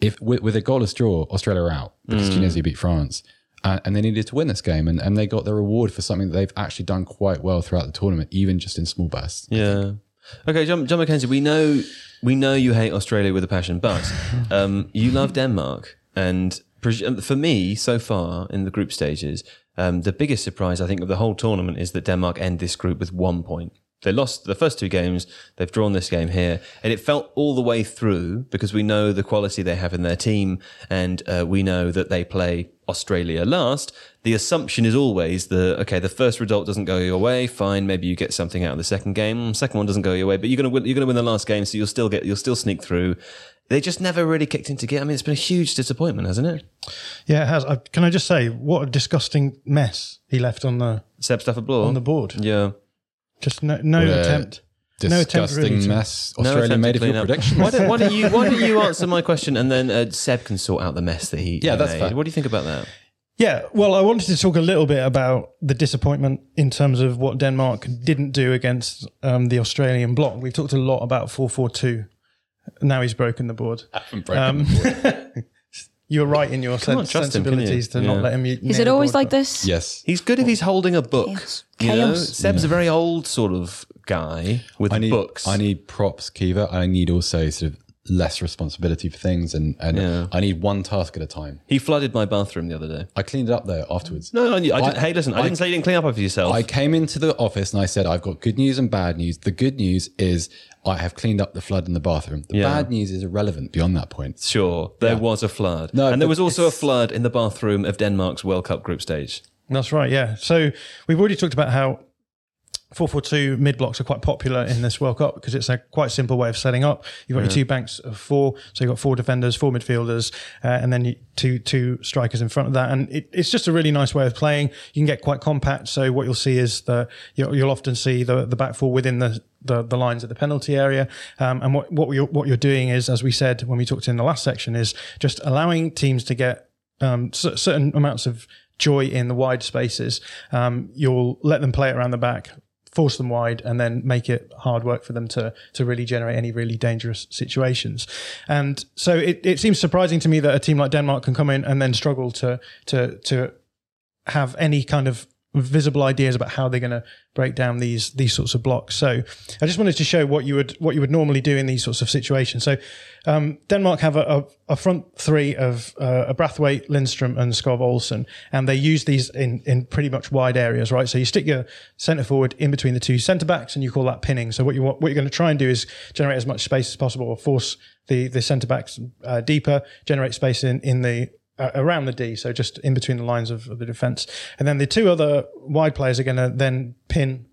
if with, with a goalless draw, Australia are out because Tunisia beat France. Uh, and they needed to win this game, and, and they got their reward for something that they've actually done quite well throughout the tournament, even just in small bursts. Yeah. Okay, John, John McKenzie, we know we know you hate Australia with a passion, but um, you love Denmark, and for me, so far in the group stages, um, the biggest surprise I think of the whole tournament is that Denmark end this group with one point. They lost the first two games. They've drawn this game here, and it felt all the way through because we know the quality they have in their team, and uh, we know that they play Australia last. The assumption is always the okay. The first result doesn't go your way. Fine, maybe you get something out of the second game. Second one doesn't go your way, but you're gonna win, you're gonna win the last game, so you'll still get you'll still sneak through. They just never really kicked into gear. I mean, it's been a huge disappointment, hasn't it? Yeah, it has. Uh, can I just say what a disgusting mess he left on the Seb Stafford-Bloor on the board? Yeah. Just no, no What a attempt. No attempt Disgusting really to- mess. No Australia attempt made to a few up. predictions. Why don't, why don't you why don't you answer my question and then uh, Seb can sort out the mess that he Yeah, he that's made. fair. What do you think about that? Yeah, well, I wanted to talk a little bit about the disappointment in terms of what Denmark didn't do against um, the Australian bloc. We've talked a lot about 4 4 2. Now he's broken the board. Um, you were right in your on, sen- trust sensibilities you? to Yeah. not let him. Is it always like this? yes. He's good if he's holding a book. Chaos. You know, Chaos. Seb's a very old sort of guy with I need books. I need props, Caoimhe. I need also sort of less responsibility for things, and and Yeah. I need one task at a time. he flooded my bathroom the other day. I cleaned it up though afterwards. No, I, I, didn't, I- hey, listen, I, I- didn't say you didn't clean up after yourself. I came into the office and I said, I've got good news and bad news. The good news is I have cleaned up the flood in the bathroom. The Yeah. bad news is irrelevant beyond that point. sure, there was a flood. No, and there was also a flood in the bathroom of Denmark's World Cup group stage. That's right, yeah. So we've already talked about how 442 mid blocks are quite popular in this World Cup because it's a quite simple way of setting up. You've got your two banks of four, so you've got four defenders, four midfielders, uh, and then you, two two strikers in front of that. And it, it's just a really nice way of playing. You can get quite compact. So what you'll see is the you'll, you'll often see the the back four within the the, the lines of the penalty area. Um, and what what you're, what you're doing is, as we said when we talked in the last section, is just allowing teams to get um, cer- certain amounts of joy in the wide spaces. Um, you'll let them play it around the back, force them wide, and then make it hard work for them to to really generate any really dangerous situations. And so it, it seems surprising to me that a team like Denmark can come in and then struggle to to to have any kind of visible ideas about how they're going to break down these these sorts of blocks. So I just wanted to show what you would what you would normally do in these sorts of situations. So um, Denmark have a, a, a front three of uh, Braithwaite, Lindstrom, and Skov Olsen, and they use these in in pretty much wide areas, right? So you stick your centre forward in between the two centre backs, and you call that pinning. So what you what you're going to try and do is generate as much space as possible, or force the the centre backs uh, deeper, generate space in in the uh, around the D, so just in between the lines of, of the defense. And then the two other wide players are going to then pin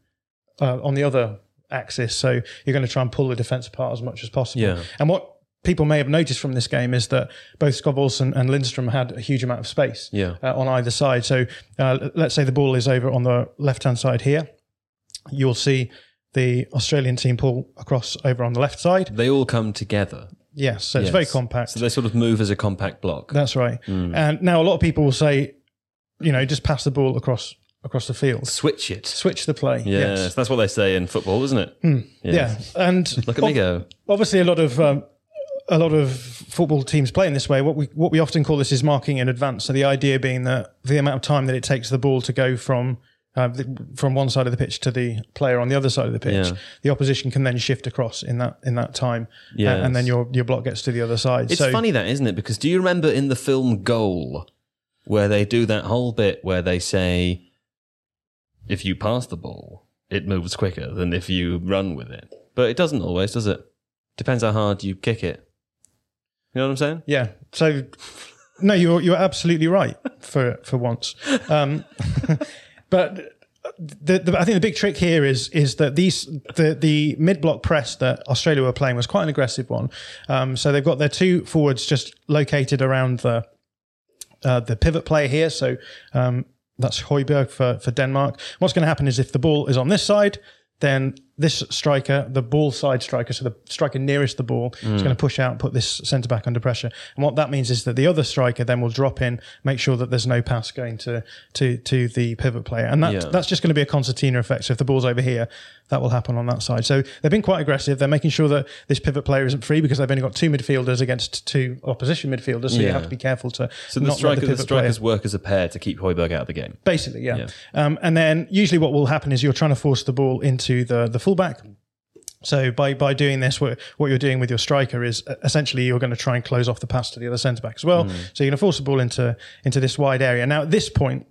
uh, on the other axis. So you're going to try and pull the defense apart as much as possible. Yeah. And what people may have noticed from this game is that both Skov Olsen and Lindstrom had a huge amount of space Yeah. uh, on either side. So uh, let's say the ball is over on the left hand side here. You'll see the Australian team pull across over on the left side. They all come together. Yes, so it's very compact. So they sort of move as a compact block. That's right. And now a lot of people will say, you know, just pass the ball across across the field, Switch it. switch the play. Yes. Yes. that's what they say in football, isn't it? Yeah. And Look at me go. obviously a lot of um, a lot of football teams play in this way. What we what we often call this is marking in advance. So the idea being that the amount of time that it takes the ball to go from uh, the, from one side of the pitch to the player on the other side of the pitch, Yeah. the opposition can then shift across in that in that time, Uh, Yes. and then your your block gets to the other side. It's so funny that, isn't it? Because do you remember in the film Goal, where they do that whole bit where they say, if you pass the ball, it moves quicker than if you run with it. But it doesn't always, does it? Depends how hard you kick it. You know what I'm saying? Yeah. So no, you're you're absolutely right for for once. Um, but the, the, I think the big trick here is is that these the the mid block press that Australia were playing was quite an aggressive one. Um, so they've got their two forwards just located around the uh, the pivot player here. So um, that's Højbjerg for for Denmark. What's going to happen is if the ball is on this side, then this striker, the ball side striker, so the striker nearest the ball, is going to push out put this centre back under pressure. And what that means is that the other striker then will drop in, make sure that there's no pass going to to to the pivot player, and that Yeah. that's just going to be a concertina effect. So if the ball's over here, that will happen on that side. So they've been quite aggressive. They're making sure that this pivot player isn't free because they've only got two midfielders against two opposition midfielders. So you have to be careful to So the striker, the the, pivot player strikers work as a pair to keep Højbjerg out of the game. Basically, yeah. Um, and then usually what will happen is you're trying to force the ball into the the fullback. So by by doing this, what, what you're doing with your striker is uh, essentially you're going to try and close off the pass to the other centre back as well. So you're going to force the ball into into this wide area. Now at this point,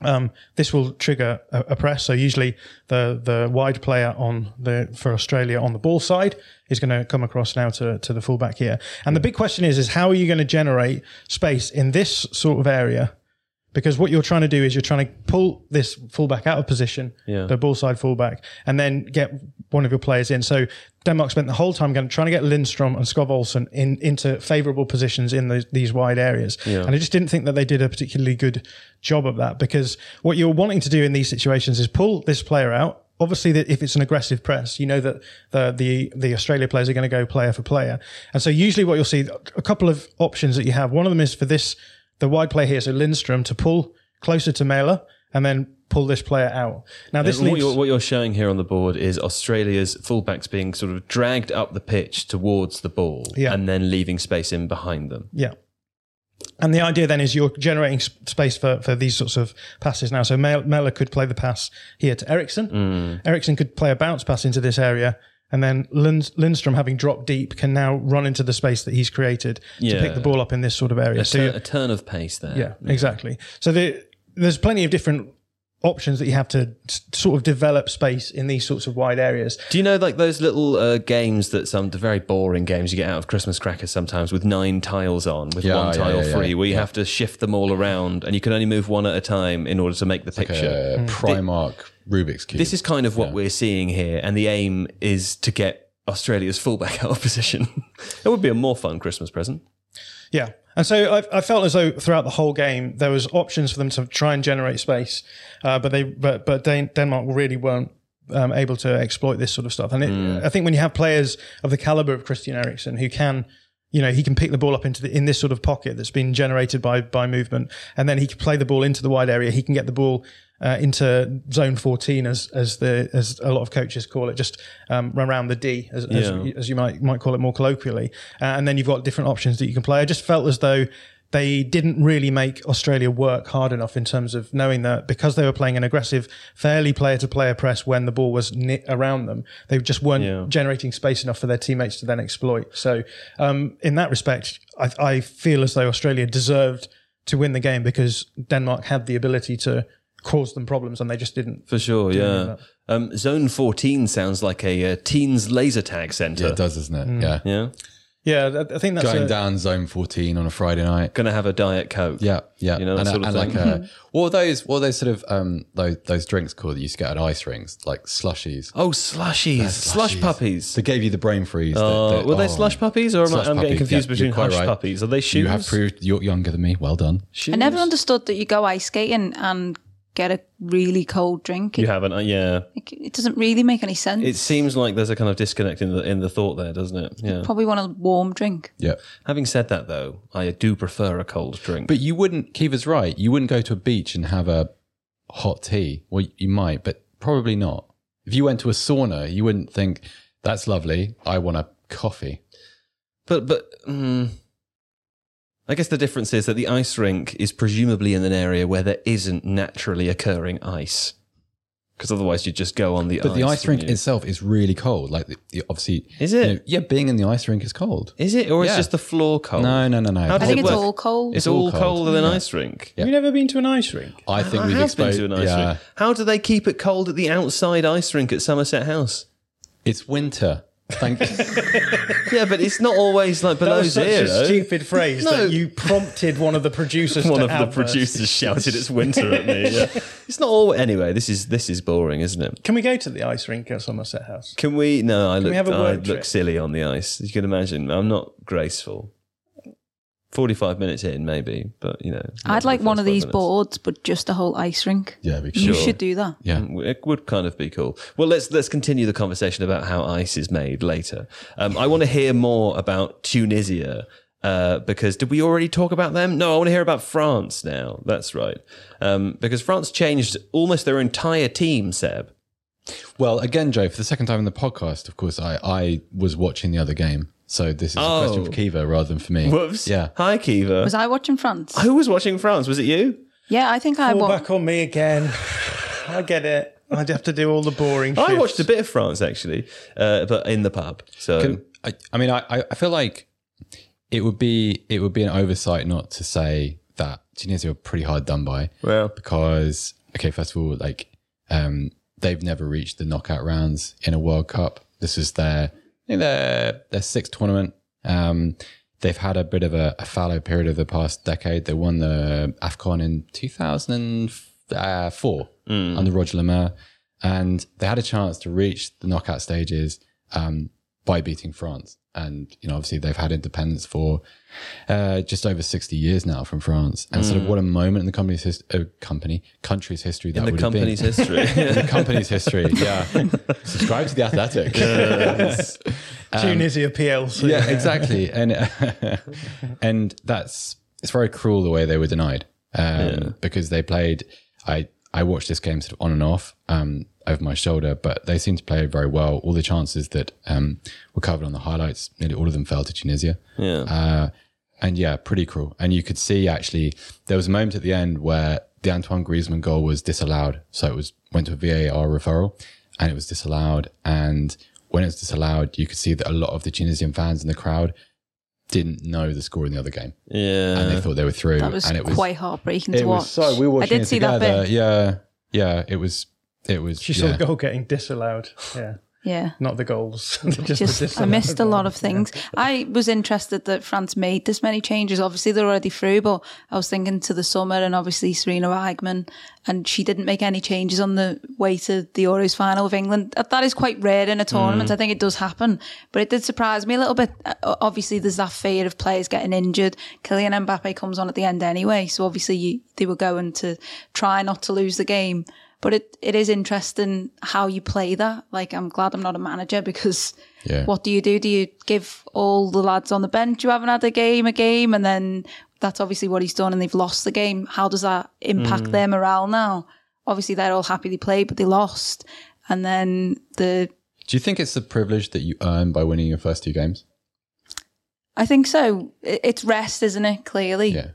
um, this will trigger a, a press. So usually the the wide player on the for Australia on the ball side is going to come across now to to the fullback here. And the big question is is how are you going to generate space in this sort of area? Because what you're trying to do is you're trying to pull this fullback out of position, Yeah. the ball side fullback, and then get one of your players in. So Denmark spent the whole time going, trying to get Lindstrom and Skov Olsen in, into favourable positions in the, these wide areas. And I just didn't think that they did a particularly good job of that because what you're wanting to do in these situations is pull this player out. Obviously, that if it's an aggressive press, you know that the the the Australia players are going to go player for player, and so usually what you'll see a couple of options that you have. One of them is for this the wide player here, so Lindstrom, to pull closer to Mæhle and then pull this player out. Now this what, leaves you're, what you're showing here on the board is Australia's fullbacks being sort of dragged up the pitch towards the ball Yeah. and then leaving space in behind them. Yeah. And the idea then is you're generating space for, for these sorts of passes now. So Mel- Mæhle could play the pass here to Eriksen. Mm. Eriksen could play a bounce pass into this area. And then Lind- Lindstrom, having dropped deep, can now run into the space that he's created to pick the ball up in this sort of area. A, so you're- a turn of pace there. yeah, exactly. So the, there's plenty of different options that you have to s- sort of develop space in these sorts of wide areas. Do you know like those little uh, games that some the very boring games you get out of Christmas crackers sometimes with nine tiles on with Yeah, one yeah, tile yeah, yeah. free where you have to shift them all around and you can only move one at a time in order to make the picture. Uh, Primark Rubik's cube. This is kind of what we're seeing here, and the aim is to get Australia's fullback out of position. it would be a more fun Christmas present. Yeah. And so I, I felt as though throughout the whole game there was options for them to try and generate space, uh, but they but but Dan- Denmark really weren't um, able to exploit this sort of stuff. And it, I think when you have players of the caliber of Christian Eriksen who can. You know, he can pick the ball up into the, in this sort of pocket that's been generated by by movement, and then he can play the ball into the wide area. He can get the ball uh, into zone 14, as as the as a lot of coaches call it, just um, around the D, as, Yeah. as, as you might might call it more colloquially. Uh, and then you've got different options that you can play. I just felt as though they didn't really make Australia work hard enough in terms of knowing that because they were playing an aggressive, fairly player to player press when the ball was around them, they just weren't Yeah. generating space enough for their teammates to then exploit. So, um, in that respect, I, I feel as though Australia deserved to win the game because Denmark had the ability to cause them problems and they just didn't. For sure, yeah. Um, Zone 14 sounds like a uh, teens laser tag center. yeah, it does, doesn't it? Mm. Yeah. Yeah. Yeah, I I think that's Going a- down zone 14 on a Friday night. Gonna have a Diet Coke. Yeah, yeah. You know, that and, sort of and like a, what are those what are those sort of um those those drinks called that you used to get at ice rinks, like slushies? Oh, slushies. Slush Slushies. puppies. They gave you the brain freeze. that- that- were they oh, slush puppies or am I, I'm getting confused Yeah, between you're quite hush right. puppies? Are they shoes? You have proved you're younger than me. Well done. shoes? I never understood that you go ice skating and get a really cold drink. You It, haven't, uh, yeah. it doesn't really make any sense. It seems like there's a kind of disconnect in the in the thought there, doesn't it? Yeah. Probably want a warm drink. Yeah. Having said that, though, I do prefer a cold drink. But you wouldn't, Caoimhe's right. You wouldn't go to a beach and have a hot tea. Well, you might, but probably not. If you went to a sauna, you wouldn't think, that's lovely. I want a coffee. But but mm, I guess the difference is that the ice rink is presumably in an area where there isn't naturally occurring ice, because otherwise you'd just go on the But ice. the ice rink you? itself is really cold. Like, the, the- obviously. Is it? you know, yeah, being in the ice rink is cold. Is it, or is just the floor cold? No, no, no, no. How I does think it it's work? all cold. It's, It's all all cold. colder than Yeah. ice rink. Have you never been to an ice rink? I think I we've have exposed. been to an ice yeah, rink. How do they keep it cold at the outside ice rink at Somerset House? it's winter. Thank you. Yeah, but it's not always like That below was such zero. a stupid phrase No. that you prompted one of the producers One of the producers shouted it's winter at me. Yeah. It's not all anyway. This is this is boring, isn't it? Can we go to the ice rink at Somerset House? Can we? No, I look. we have a I look silly on the ice. You can imagine. I'm not graceful. Forty-five minutes in, maybe, but you know. I'd like one of these minutes. boards, but just a whole ice rink. Yeah, we You Sure. should do that. Yeah. It would kind of be cool. Well, let's let's continue the conversation about how ice is made later. Um, I want to hear more about Tunisia uh, because did we already talk about them? No, I want to hear about France now. That's right, um, because France changed almost their entire team. Seb, Well, again, Joe, for the second time in the podcast, of course, I, I was watching the other game. So this is a question Oh. for Caoimhe rather than for me. whoops. Yeah. Hi, Caoimhe. Was I watching France? Who was watching France? Was it you? Yeah, I think I Fall back on me again. I get it. I'd have to do all the boring I watched a bit of France actually, uh, but in the pub. So Can- I, I mean, I, I I feel like it would be it would be an oversight not to say that Tunisia are pretty hard done by. Well. because okay, first of all, like um, they've never reached the knockout rounds in a World Cup. This is their I think their their sixth tournament. Um, they've had a bit of a, a fallow period of the past decade. They won the Afcon in two thousand and four under Roger Lemerre, and they had a chance to reach the knockout stages um, by beating France. And you know, obviously, they've had independence for uh, just over sixty years now from France. And sort of what a moment in the company's his- uh, company country's history that in the would have been. company's history. in the company's history. Yeah, subscribe to the Athletic. Tunisia PLC. Yeah, exactly. And and that's it's very cruel the way they were denied um, because they played. I I watched this game sort of on and off um, over my shoulder, but they seemed to play very well. All the chances that um, were covered on the highlights, nearly all of them fell to Tunisia. yeah. Uh, and yeah, pretty cruel. And you could see actually there was a moment at the end where the Antoine Griezmann goal was disallowed. So it was went to a VAR referral and it was disallowed. And when it was disallowed, you could see that a lot of the Tunisian fans in the crowd didn't know the score in the other game. yeah. And they thought they were through. that was and it was quite heartbreaking it to watch. was so we were I did it see that together. bit. Yeah. Yeah. It was it was She saw yeah. the goal getting disallowed. Yeah. Yeah. Not the goals. Just the I missed a lot of things. I was interested that France made this many changes. Obviously, they're already through, but I was thinking to the summer and obviously Sarina Wiegman, and she didn't make any changes on the way to the Euros final with England. That that is quite rare in a tournament. I think it does happen, but it did surprise me a little bit. Uh, Obviously, there's that fear of players getting injured. Kylian Mbappe comes on at the end anyway, so obviously you, they were going to try not to lose the game. But it, it is interesting how you play that. Like, I'm glad I'm not a manager because Yeah. what do you do? Do you give all the lads on the bench who haven't had a game a game? And then that's obviously what he's done and they've lost the game. How does that impact mm. their morale now? Obviously, they're all happy they played, but they lost. And then the, Do you think it's the privilege that you earn by winning your first two games? I think so. It's rest, isn't it? Clearly. Yeah.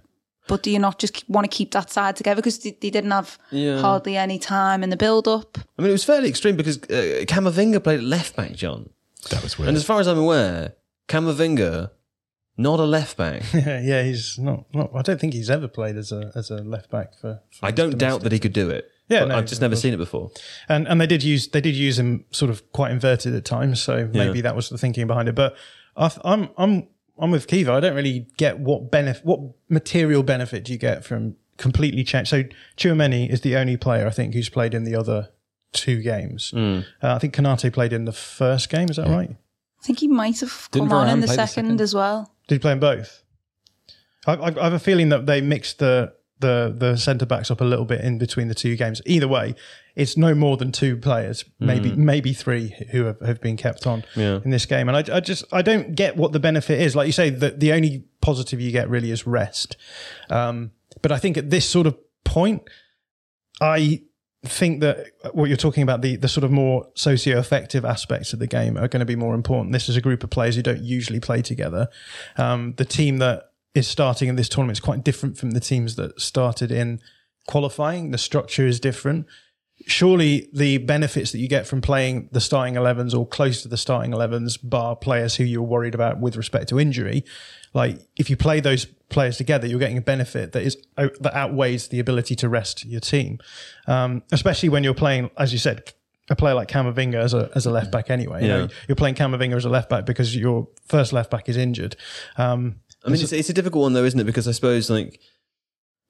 But do you not just want to keep that side together? Because they, they didn't have Yeah. hardly any time in the build up. I mean, it was fairly extreme because uh, Camavinga played at left back, John. That was weird. And as far as I'm aware, Camavinga, not a left back. Yeah, yeah, he's not, not. I don't think he's ever played as a as a left back for. for I don't doubt that he could do it. Yeah, but no, I've just never seen it before. and and they did use they did use him sort of quite inverted at times, so maybe that was the thinking behind it. But I, th- I'm I'm I'm with Caoimhe. I don't really get what benefit, what material benefit do you get from completely change. So Tchouaméni is the only player I think who's played in the other two games. Hmm. Uh, I think Konaté played in the first game. Is that right? I think he might have Didn't come on in the play the second, second? as well. Did he play in both? I, I, I have a feeling that they mixed the the the centre backs up a little bit in between the two games. Either way, it's no more than two players, maybe maybe three who have, have been kept on Yeah. in this game. And I, I just I don't get what the benefit is. Like you say, the the only positive you get really is rest. Um, but I think at this sort of point, I think that what you're talking about the the sort of more socio-effective aspects of the game are going to be more important. This is a group of players who don't usually play together. Um, the team that is starting in this tournament is quite different from the teams that started in qualifying. The structure is different. Surely the benefits that you get from playing the starting 11s or close to the starting 11s, bar players who you're worried about with respect to injury, like if you play those players together, you're getting a benefit that is that outweighs the ability to rest your team, um, especially when you're playing, as you said, a player like Camavinga as a as a left back anyway. You know, you're playing Camavinga as a left back because your first left back is injured. Um, I mean, it's, it's a difficult one though, isn't it? Because I suppose like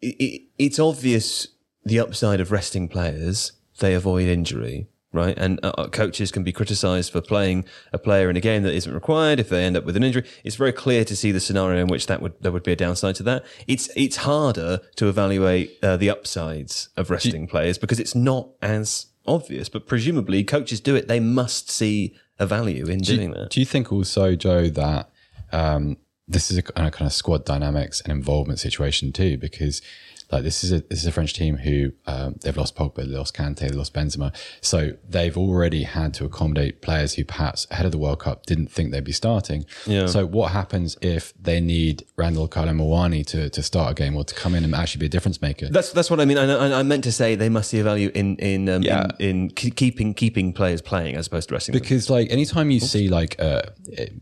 it, it, it's obvious the upside of resting players; they avoid injury, right? And uh, uh, coaches can be criticised for playing a player in a game that isn't required if they end up with an injury. It's very clear to see the scenario in which that would there would be a downside to that. It's it's harder to evaluate uh, the upsides of resting players because it's not as obvious. But presumably, coaches do it; they must see a value in doing that. Do you think also, Joe, that um, this is a, a kind of squad dynamics and involvement situation too? Because like this is a this is a French team who um, they've lost Pogba, they lost Kante, they lost Benzema, so they've already had to accommodate players who perhaps ahead of the World Cup didn't think they'd be starting. Yeah. So what happens if they need Randal Kolo Muani to to start a game or to come in and actually be a difference maker? That's that's what I mean. I, I, I meant to say they must see a value in in um, Yeah. in, in ke- keeping keeping players playing as opposed to resting them. because like anytime you see like uh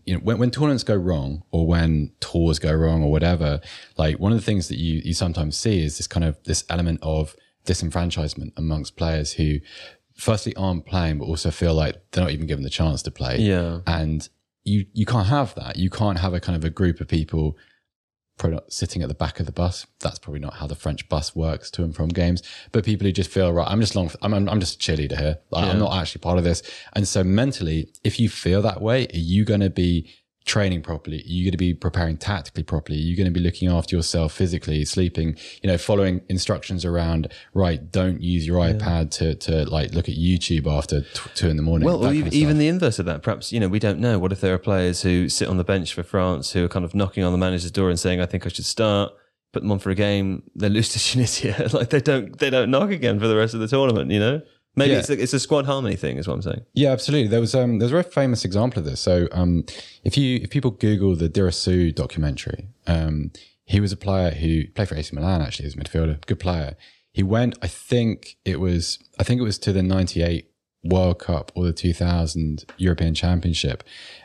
you know when, when tournaments go wrong or when tours go wrong or whatever like one of the things that you you sometimes see is this kind of this element of disenfranchisement amongst players who firstly aren't playing but also feel like they're not even given the chance to play Yeah. and you you can't have that you can't have a kind of a group of people sitting at the back of the bus. That's probably not how the French bus works to and from games. But people who just feel right, I'm just long. I'm I'm, I'm just a cheerleader here. Like, I'm not actually part of this. And so mentally, if you feel that way, are you going to be training properly? Are you going to be preparing tactically properly? Are you going to be looking after yourself physically, sleeping? You know, following instructions around. Right, don't use your iPad to to like look at YouTube after t- two in the morning. Well, or kind even, of even the inverse of that. Perhaps you know we don't know. What if there are players who sit on the bench for France who are kind of knocking on the manager's door and saying, "I think I should start." Put them on for a game. They lose to Tunisia. like they don't they don't knock again for the rest of the tournament. You know. Maybe Yeah. it's a, it's a squad harmony thing, is what I'm saying. Yeah, absolutely. There was um, there's a very famous example of this. So um, if you if people Google the Dhorasoo documentary, um, he was a player who played for AC Milan. Actually, as a midfielder, good player. He went. I think it was. I think it was to the '98 World Cup or the 2000 European Championship,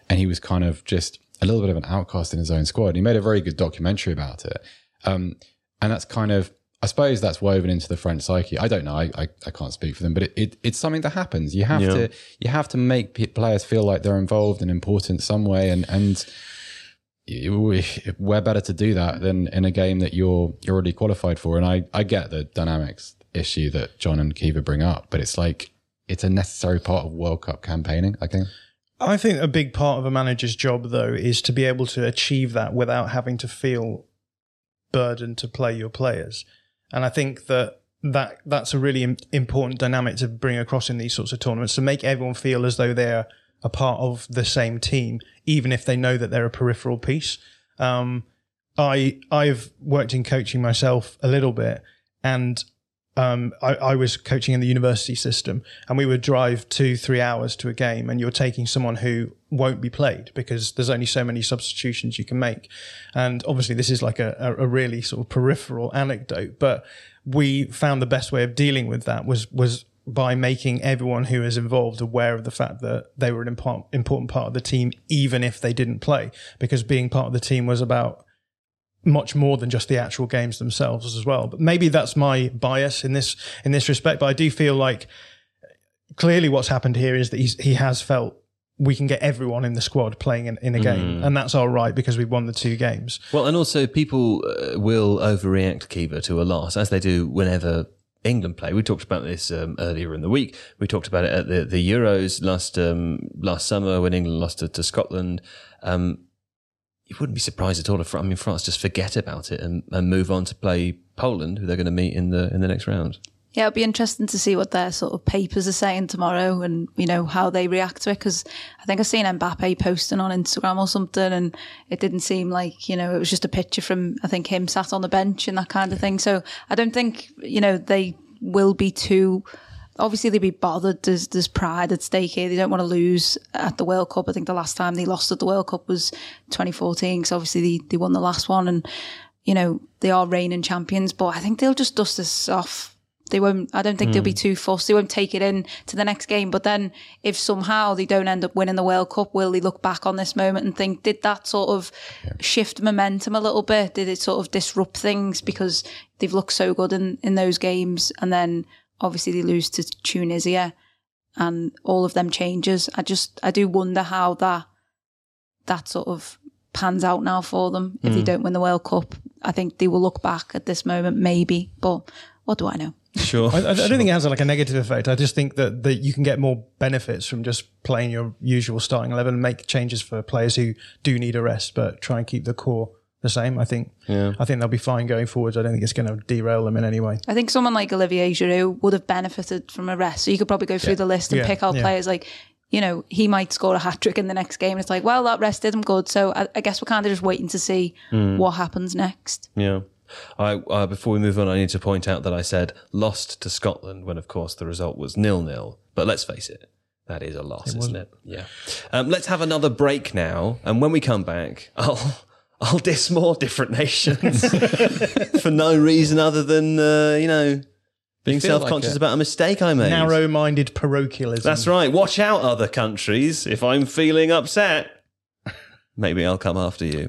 and he was kind of just a little bit of an outcast in his own squad. He made a very good documentary about it. Um, and that's kind of I suppose that's woven into the French psyche. I don't know. I, I, I can't speak for them, but it, it, it's something that happens. You have Yeah. to you have to make pe- players feel like they're involved and important some way, and and you- we're better to do that than in a game that you're you're already qualified for. And I I get the dynamics issue that John and Caoimhe bring up, but it's like it's a necessary part of World Cup campaigning. I think. I think a big part of a manager's job, though, is to be able to achieve that without having to feel burdened to play your players. And I think that that that's a really important dynamic to bring across in these sorts of tournaments to make everyone feel as though they're a part of the same team, even if they know that they're a peripheral piece. Um, I I've worked in coaching myself a little bit, and um, I, I was coaching in the university system, and we would drive two, three hours to a game, and you're taking someone who won't be played because there's only so many substitutions you can make. And obviously, this is like a, a, really sort of peripheral anecdote, but we found the best way of dealing with that was was by making everyone who is involved aware of the fact that they were an impor- important part of the team, even if they didn't play, because being part of the team was about much more than just the actual games themselves as well. But maybe that's my bias in this in this respect. But I do feel like clearly what's happened here is that he has felt we can get everyone in the squad playing in, in a game, and that's all right because we've won the two games. Well, and also people uh, will overreact, Caoimhe, to a loss, as they do whenever England play. We talked about this um, earlier in the week. We talked about it at the, the Euros last um, last summer when England lost to, to Scotland. Um, you wouldn't be surprised at all if I mean France just forget about it and, and move on to play Poland, who they're going to meet in the in the next round. Yeah, it'll be interesting to see what their sort of papers are saying tomorrow and, you know, how they react to it. Because I think I've seen Mbappe posting on Instagram or something and it didn't seem like, you know, it was just a picture from, I think, him sat on the bench and that kind of thing. So I don't think, you know, they will be too. Obviously, they'd be bothered. There's, there's pride at stake here. They don't want to lose at the World Cup. I think the last time they lost at the World Cup was 2014 because obviously they, they won the last one and, you know, they are reigning champions. But I think they'll just dust this off they won't i don't think they'll be hmm. too fussed. They won't take it in to the next game. But then if somehow they don't end up winning the world cup will they look back on this moment and think did that sort of shift momentum a little bit? Did it sort of disrupt things because they've looked so good in in those games? And then obviously they lose to tunisia and all of them changes. I just I do wonder how that that sort of pans out now for them. If they hmm. don't win the World Cup. I think they will look back at this moment maybe, but what do I know? Sure. I, I don't think it has like a negative effect. I just think that, that you can get more benefits from just playing your usual starting eleven and make changes for players who do need a rest, but try and keep the core the same. I think. Yeah. I think they'll be fine going forwards. I don't think it's going to derail them in any way. I think someone like Olivier Giroud would have benefited from a rest. So you could probably go through the list and Yeah, pick out yeah. players like, you know, he might score a hat trick in the next game. And It's like, well, that rest did him good. So I, I guess we're kind of just waiting to see hmm. what happens next. Yeah. I, uh, before we move on, I need to point out that I said lost to Scotland when, of course, the result was nil nil. But let's face it, that is a loss, isn't it? Yeah. Um, let's have another break now, and when we come back, I'll I'll diss more different nations for no reason other than uh, you know being self conscious it. about a mistake I made. Narrow-minded parochialism. That's right. Watch out, other countries. If I'm feeling upset, maybe I'll come after you.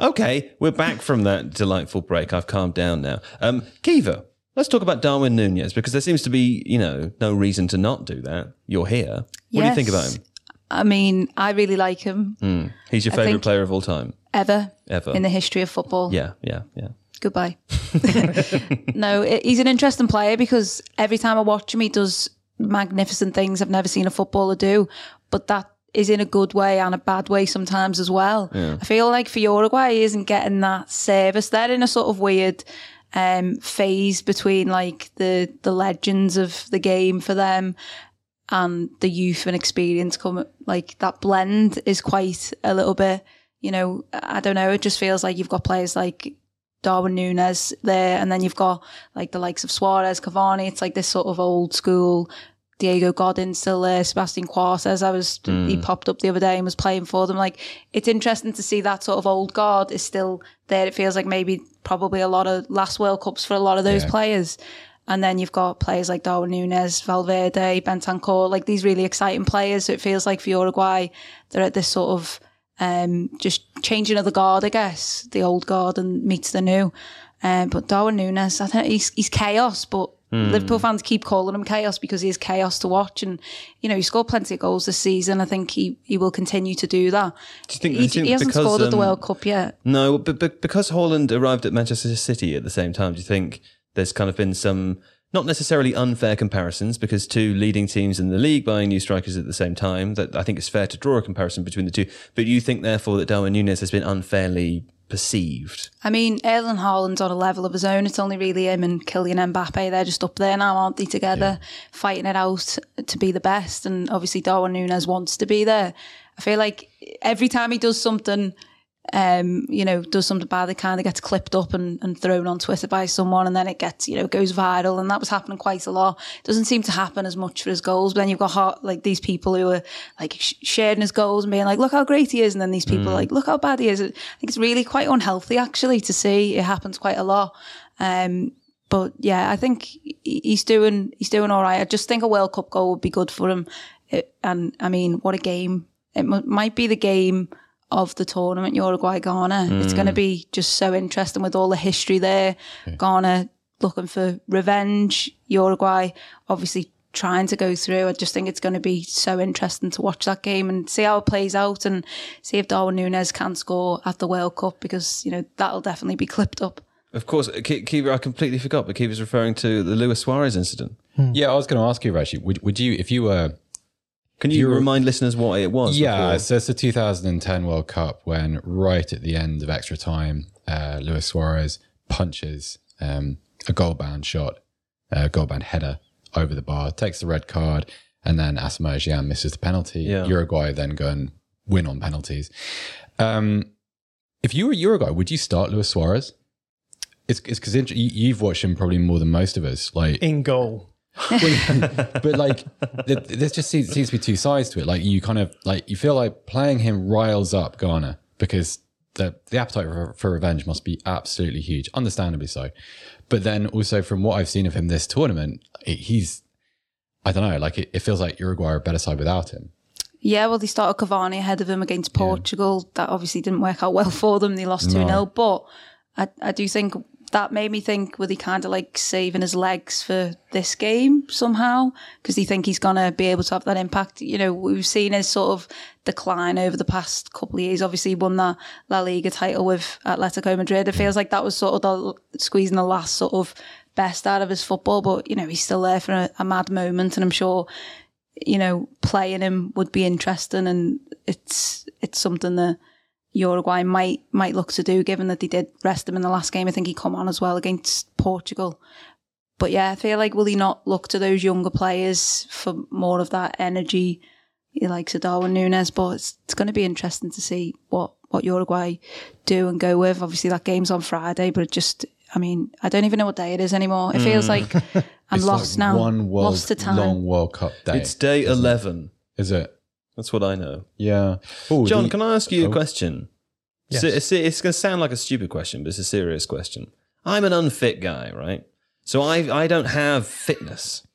Okay, we're back from that delightful break. I've calmed down now. Um, Caoimhe, let's talk about Darwin Nunez because there seems to be, you know, no reason to not do that. You're here. What do you think about Yes. him? I mean, I really like him He's your I favourite think- player of all time. ever, Ever. in the history of football. Yeah, yeah, yeah. Goodbye. no, he's an interesting player because every time I watch him, he does magnificent things I've never seen a footballer do. But that is in a good way and a bad way sometimes as well. I feel like for Uruguay, he isn't getting that service. They're in a sort of weird um, phase between like the the legends of the game for them and the youth and experience come like that blend is quite a little bit you know i don't know it just feels like you've got players like Darwin Nunez there and then you've got like the likes of Suarez Cavani it's like this sort of old school Diego Godin still there Sebastian Coates I was he popped up the other day and was playing for them like it's interesting to see that sort of old guard is still there it feels like maybe probably a lot of last World Cups for a lot of those Yeah. players and then you've got players like Darwin Nunez, Valverde, Bentancur, like these really exciting players. So it feels like for Uruguay, they're at this sort of um, just changing of the guard, I guess. The old guard and meets the new. Um, but Darwin Nunez, I think he's, he's chaos, but Liverpool fans keep calling him chaos because he is chaos to watch. And, you know, he scored plenty of goals this season. I think he, he will continue to do that. Do you think- he, think he hasn't because, scored at the um, World Cup yet. No, but, but because Haaland arrived at Manchester City at the same time, do you think there's kind of been some not necessarily unfair comparisons because two leading teams in the league buying new strikers at the same time? That I think it's fair to draw a comparison between the two. But you think therefore that Darwin Nunez has been unfairly perceived? I mean, Erling Haaland's on a level of his own. It's only really him and Kylian Mbappe. They're just up there now, aren't they, together, fighting it out to be the best. And obviously, Darwin Nunez wants to be there. I feel like every time he does something, um, you know, does something bad, it kind of gets clipped up and, and thrown on Twitter by someone, and then it gets, you know, goes viral. And that was happening quite a lot. It doesn't seem to happen as much for his goals, but then you've got hot, like these people who are like sh- sharing his goals and being like, look how great he is. And then these people are like, look how bad he is. I think it's really quite unhealthy actually to see. It happens quite a lot. Um, but yeah, I think he's doing, he's doing all right. I just think a World Cup goal would be good for him. It, and I mean, what a game. It m- might be the game of the tournament, Uruguay Ghana. It's going to mm. be just so interesting with all the history there. Ghana looking for revenge, Uruguay obviously trying to go through. I just think it's going to be so interesting to watch that game and see how it plays out and see if Darwin Nunez can score at the World Cup because, you know, that'll definitely be clipped up. Of course, uh, Ki- Caoimhe, I completely forgot, but Caoimhe's referring to the Luis Suarez incident. Hmm. Yeah, I was going to ask you actually. Would, would you, if you were Can you You were- remind listeners what it was? Yeah, before? so it's the 2010 World Cup when right at the end of extra time, uh, Luis Suarez punches um, a goal bound shot, a goal bound header over the bar, takes the red card, and then Asamoah Gyan misses the penalty. Yeah. Uruguay then go and win on penalties. Um, if you were Uruguay, would you start Luis Suarez? It's because you've watched him probably more than most of us. Like, in goal. but like, there, there just seems, seems to be two sides to it. Like you kind of like you feel like playing him riles up Ghana because the the appetite for, for revenge must be absolutely huge, understandably so. But then also from what I've seen of him this tournament, it, he's I don't know, like it, it feels like Uruguay are a better side without him. Yeah, well, they started Cavani ahead of him against Portugal. That obviously didn't work out well for them. They lost 2 0. But I, I do think that made me think, were he kind of like saving his legs for this game somehow? Because they think he's going to be able to have that impact. You know, we've seen his sort of decline over the past couple of years. Obviously, he won that La Liga title with Atletico Madrid. It feels like that was sort of the squeezing the last sort of best out of his football. But, you know, he's still there for a, a mad moment. And I'm sure you know, playing him would be interesting, and it's it's something that Uruguay might might look to do, given that they did rest him in the last game. I think he come on as well against Portugal. But yeah, I feel like will he not look to those younger players for more of that energy? He likes a Darwin Nunez, but it's, it's going to be interesting to see what what Uruguay do and go with. Obviously, that game's on Friday, but it just I mean, I don't even know what day it is anymore. It feels hmm. like I'm It's lost like now. One world, lost to time. long World Cup day. It's day 11. is it? That's what I know. Yeah. Ooh, John, the- can I ask you Oh. a question? Yes. So it's, it's going to sound like a stupid question, but it's a serious question. I'm an unfit guy, right? So I I don't have fitness.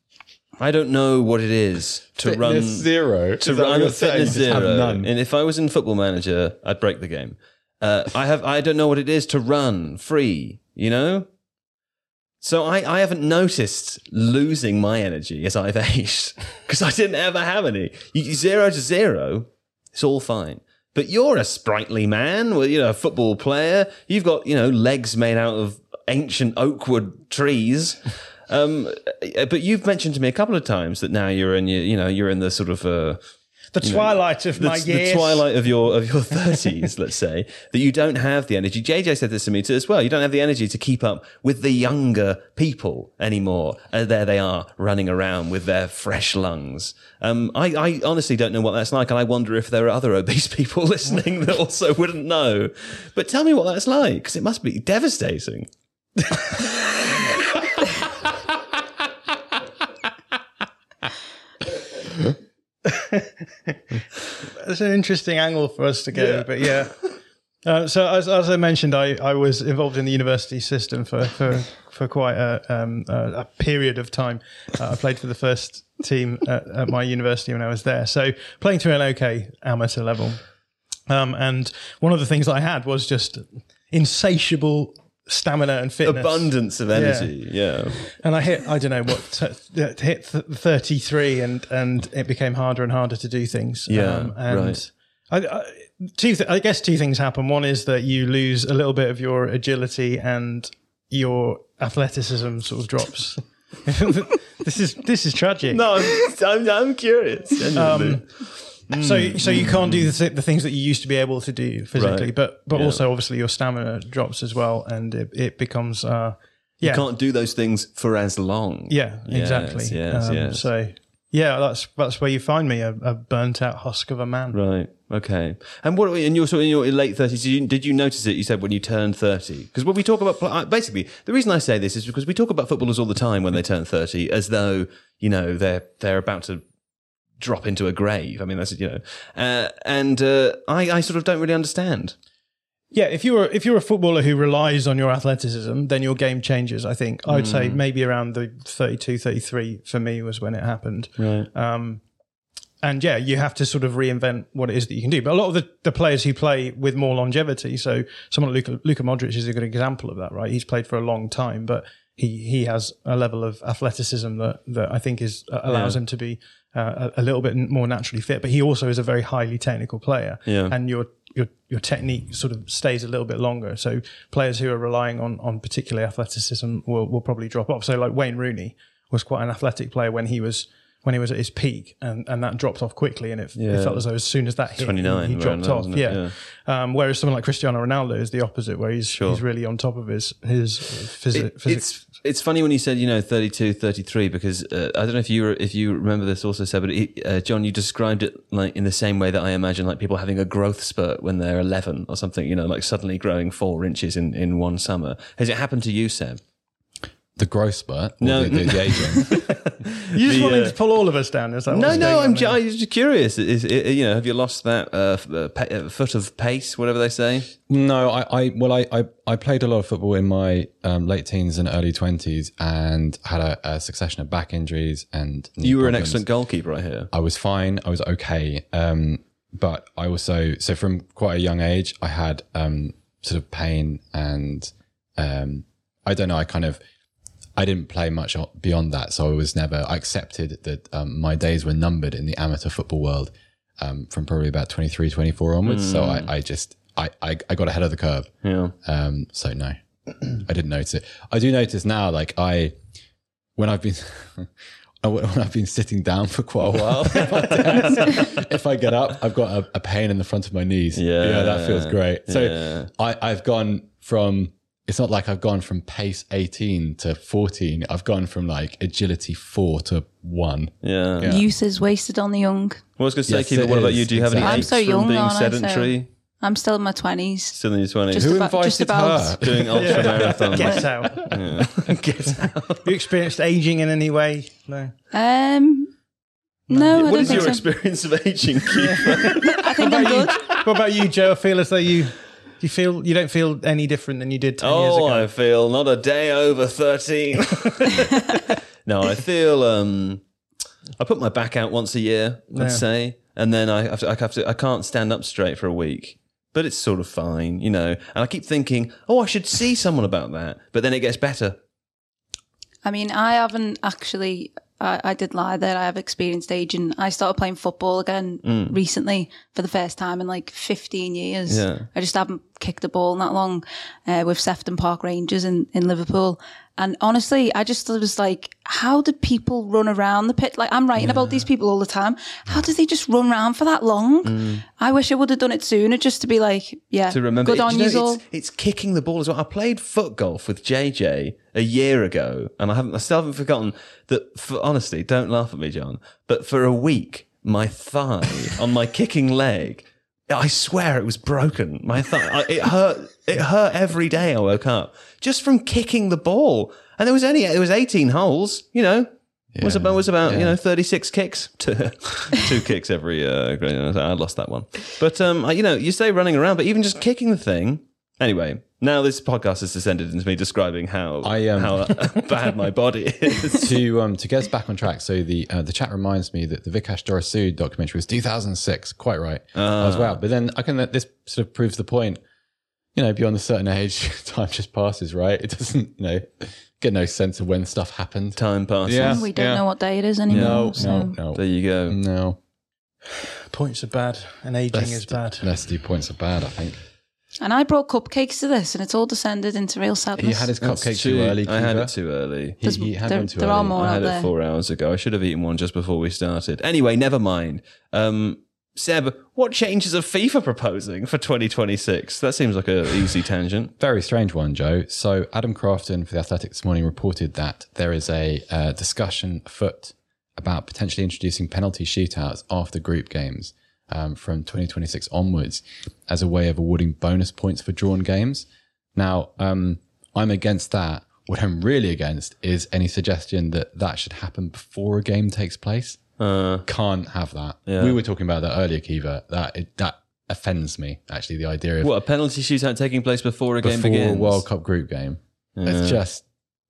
I don't know what it is to run zero. to Is that what run you're a fitness You have zero. none. And if I was in Football Manager, I'd break the game. Uh, I have I don't know what it is to run free. You know. So I, I haven't noticed losing my energy as I've aged because I didn't ever have any. You, zero to zero, it's all fine. But you're a sprightly man, well, you know, a football player. You've got you know legs made out of ancient oakwood trees. Um, but you've mentioned to me a couple of times that now you're in your, you know, you're in the sort of uh, The twilight of the, my the years. The twilight of your of your thirties, let's say, that you don't have the energy. JJ said this to me too as well. You don't have the energy to keep up with the younger people anymore. Uh, there they are running around with their fresh lungs. Um, I, I honestly don't know what that's like, and I wonder if there are other obese people listening that also wouldn't know. But tell me what that's like, because it must be devastating. It's an interesting angle for us to go, but yeah. Uh, so as, as I mentioned, I, I was involved in the university system for for, for quite a, um, a, a period of time. Uh, I played for the first team at, at my university when I was there. So playing to an okay amateur level, um, and one of the things I had was just insatiable stamina and fitness. Abundance of energy, yeah. And I hit, I don't know what, t- hit th- 33 and, and it became harder and harder to do things. Um, Yeah, and right. I, I, two th- I guess two things happen. One is that you lose a little bit of your agility and your athleticism sort of drops. this is, this is tragic. No, I'm, I'm, I'm curious. genuinely. So, so you can't do the, th- the things that you used to be able to do physically, Right. but, but Yeah. also obviously your stamina drops as well. And it, it becomes, uh, yeah. you can't do those things for as long. Yeah, Yes, exactly. yes, Um, yes. So yeah, that's that's where you find me, a, a burnt out husk of a man. Right. Okay. And what? In your sort of in your late thirties, did you, did you notice it? You said when you turned thirty, because when we talk about uh, basically the reason I say this is because we talk about footballers all the time when they turn thirty, as though you know they're they're about to drop into a grave. I mean, that's you know, uh, and uh, I I sort of don't really understand. Yeah, if you're if you're a footballer who relies on your athleticism, then your game changes. I think I would Mm. say maybe around the 32, 33 for me was when it happened. Right. Um, and yeah, you have to sort of reinvent what it is that you can do. But a lot of the, the players who play with more longevity, so someone like Luka, Luka Modric is a good example of that, right? He's played for a long time, but he he has a level of athleticism that that I think is uh, allows him to be uh, a, a little bit more naturally fit. But he also is a very highly technical player, Yeah. and your your your technique sort of stays a little bit longer. So players who are relying on on particular athleticism will will probably drop off. So like Wayne Rooney was quite an athletic player when he was when he was at his peak, and, and that dropped off quickly, and it, it felt as though as soon as that hit, he- 29 he, dropped off. wasn't it? Yeah. Um, whereas someone like Cristiano Ronaldo is the opposite, where he's Sure. he's really on top of his his phys- It- physics. it's it's funny when you said you know 32 33 because uh, I don't know if you were, if you remember this also said but it, uh, John you described it like in the same way that I imagine like people having a growth spurt when they're 11 or something you know like suddenly growing 4 inches in in one summer has it happened to you Seb The growth spurt? Or No. The, the, the aging? You just The, wanted uh, to pull all of us down. Is that No, no, I'm, ju- I'm just curious. Is, is, you know, have you lost that uh, f- uh, uh, foot of pace, whatever they say? No, I, I well, I, I, I played a lot of football in my um, late teens and early twenties, and had a, a succession of back injuries and. You were an excellent goalkeeper, I hear. I was fine. I was okay. Um, but I also, so from quite a young age, I had um, sort of pain and um, I don't know. I kind of, I didn't play much beyond that. So I was never, I accepted that um, my days were numbered in the amateur football world um, from probably about 23, 24 onwards. So I, I just, I, I, I got ahead of the curve. Yeah. Um, so no, I didn't notice it. I do notice now, like I, when I've been, when I've been sitting down for quite a while, if I get up, I've got a, a pain in the front of my knees. Yeah. that feels great. So Yeah. I, I've gone from. It's not like I've gone from pace 18 to 14. I've gone from like agility four to one. Yeah. Yeah. Youth is wasted on the young. Well, I was going to say, Yes, Keith, it what about you? Do you have any Exactly. I'm aches so from young, being aren't I? So- sedentary? I'm still in my twenties. Still in your 20s? Just Who about, just invited about. her? doing ultra marathons. Get out. Get out. You experienced aging in any way? No. Um, no, I What don't is think your so. experience of aging, Keith? I think I'm good. What about you, Joe? I feel as though you you feel you don't feel any different than you did ten years oh, ago. I feel not a day over 13. no, I feel um, I put my back out once a year, let's Yeah. say, and then I have to, I have to, I can't stand up straight for a week. But it's sort of fine, you know. And I keep thinking, oh, I should see someone about that. But then it gets better. I mean, I haven't actually. I, I did lie there. I have experienced aging. I started playing football again recently for the first time in like 15 years. Yeah. I just haven't kicked a ball that long uh, with Sefton Park Rangers in, in Liverpool. And honestly, I just was like, how do people run around the pit? Like, I'm writing about these people all the time. How do they just run around for that long? I wish I would have done it sooner just to be like, yeah, to remember. good it- on you know, it's, it's kicking the ball as well. I played foot golf with JJ a year ago, and I haven't. I still haven't forgotten that. For honestly, don't laugh at me, John. But for a week, my thigh on my kicking leg. I swear it was broken. My I- it hurt. It hurt every day I woke up just from kicking the ball. And there was only there was eighteen holes. You know, it was about was about you know thirty six kicks, two, two kicks every. Uh, I lost that one. But um, I- you know, you say running around, but even just kicking the thing. Anyway, now this podcast has descended into me describing how I, um, how bad my body is. to um to get us back on track. So the uh, the chat reminds me that the Vikash Dhorasoo documentary was 2006. Quite right. I was wow. But then I can this sort of proves the point. You know, beyond a certain age, time just passes. Right? It doesn't. You know, get no sense of when stuff happened. Time passes. Yeah. we don't yeah. know what day it is anymore. No, so. no, no, There you go. no. Points are bad and aging Best, is bad. best two points are bad. I think And I brought cupcakes to this, and it's all descended into real sadness. he had his That's cupcake too true. early. I had Caoimhe. it too early. He, he had there, one too there early. are more I out had there. it four hours ago. I should have eaten one just before we started. Anyway, never mind. Um, Seb, what changes are FIFA proposing for 2026? That seems like a easy tangent. Very strange one, Joe. So Adam Crafton for the Athletic this morning reported that there is a uh, discussion afoot about potentially introducing penalty shootouts after group games um, from 2026 onwards as a way of awarding bonus points for drawn games. Now, um, I'm against that. What I'm really against is any suggestion that that should happen before a game takes place. Uh, Can't have that. Yeah. We were talking about that earlier, Caoimhe. That it, that offends me. Actually, the idea of what, a penalty shootout taking place before a game before begins? a World Cup group game. It's just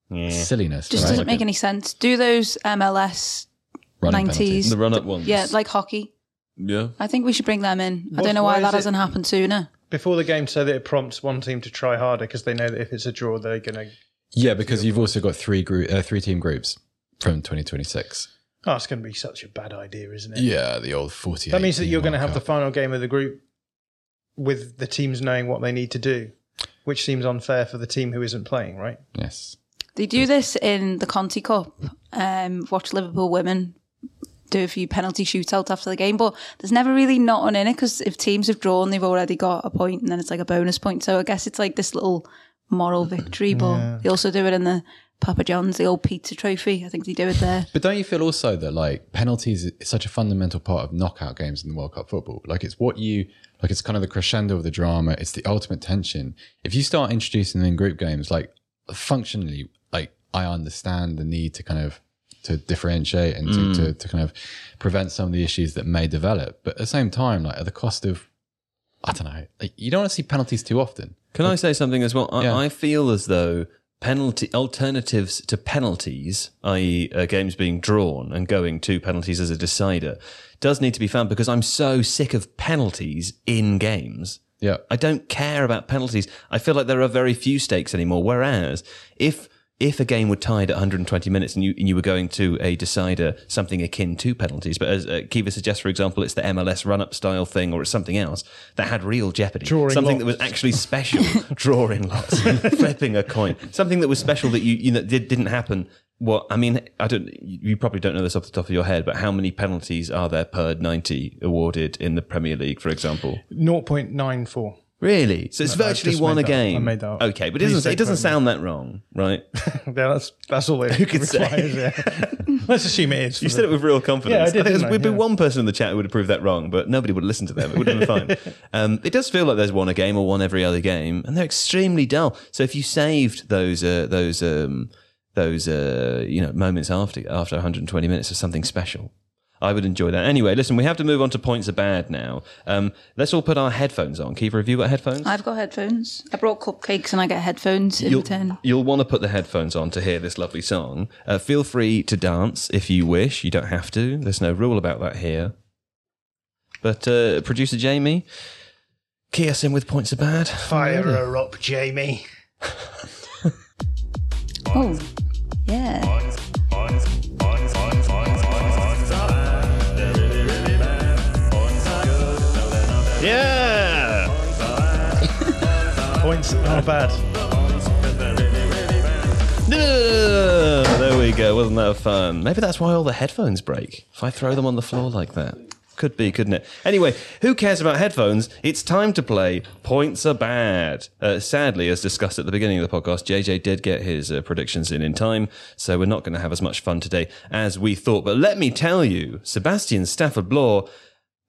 silliness. Just right? doesn't make any sense. Do those MLS 90s. The run-up ones. Yeah, like hockey. Yeah. I think we should bring them in. I What- don't know why why, is that it- hasn't happened sooner. Before the game, so that it prompts one team to try harder because they know that if it's a draw, they're going to. Yeah, because you've also got three group, uh, three team groups from 2026. Oh, it's going to be such a bad idea, isn't it? Yeah, the old 48. That means that you're going to have the final game of the group with the teams knowing what they need to do, which seems unfair for the team who isn't playing, right? Yes. They do this in the Conti Cup. Um, watch Liverpool women do a few penalty shootouts after the game, but there's never really not on in it because if teams have drawn, they've already got a point, and then it's like a bonus point. So I guess it's like this little moral victory. But they also do it in the Papa John's, the old pizza trophy. I think they do it there. But don't you feel also that like penalties is such a fundamental part of knockout games in the World Cup football? Like it's what you like. It's kind of the crescendo of the drama. It's the ultimate tension. If you start introducing them in group games, like functionally, like I understand the need to kind of to differentiate and Mm. to, to, to kind of prevent some of the issues that may develop. But at the same time, like at the cost of, I don't know, like, you don't want to see penalties too often. Can I say something as well? I, Yeah. I feel as though penalty alternatives to penalties, i.e., uh, games being drawn and going to penalties as a decider, does need to be found because I'm so sick of penalties in games. Yeah. I don't care about penalties. I feel like there are very few stakes anymore. Whereas if if a game were tied at 120 minutes and you and you were going to a decider, something akin to penalties, but as uh, Caoimhe suggests, for example, it's the MLS run-up style thing, or it's something else that had real jeopardy, Drawing something that was actually special, drawing lots, flipping a coin, something that was special that you you know did, didn't happen. What I mean, I don't. You probably don't know this off the top of your head, but how many penalties are there per 90 awarded in the Premier League, for example? 0.94. Really? So it's No, I virtually just one a made that up. I made that up. Okay, but it Please doesn't, don't it doesn't quote me. sound that wrong, right? Yeah, that's that's all it could say? requires. Yeah. Let's assume it is. You said the- it with real confidence. Yeah, I did, think didn't there's- I? We'd be Yeah. one person in the chat who would have proved that wrong, but nobody would listen to them. It would have been fine. Um, it does feel like there's one a game or one every other game, and they're extremely dull. So if you saved those uh, those um, those uh, you know moments after after 120 minutes of something special. I would enjoy that. Anyway, listen, we have to move on to points are bad now. Um, let's all put our headphones on. Caoimhe, have you got headphones? I've got headphones. I brought cupcakes and I get headphones in You'll, return. you'll want to put the headphones on to hear this lovely song. Uh, feel free to dance if you wish. You don't have to. There's no rule about that here. But uh, producer Jamie, key us in with points are bad. Fire her up, Jamie. Oh, yeah. Yeah. Are bad. There we go. Wasn't that fun? Maybe that's why all the headphones break. If I throw them on the floor like that. Could be, couldn't it? Anyway, who cares about headphones? It's time to play Points Are Bad. Uh, sadly, as discussed at the beginning of the podcast, JJ did get his uh, predictions in in time, so we're not going to have as much fun today as we thought. But let me tell you, Sebastian Stafford Bloor,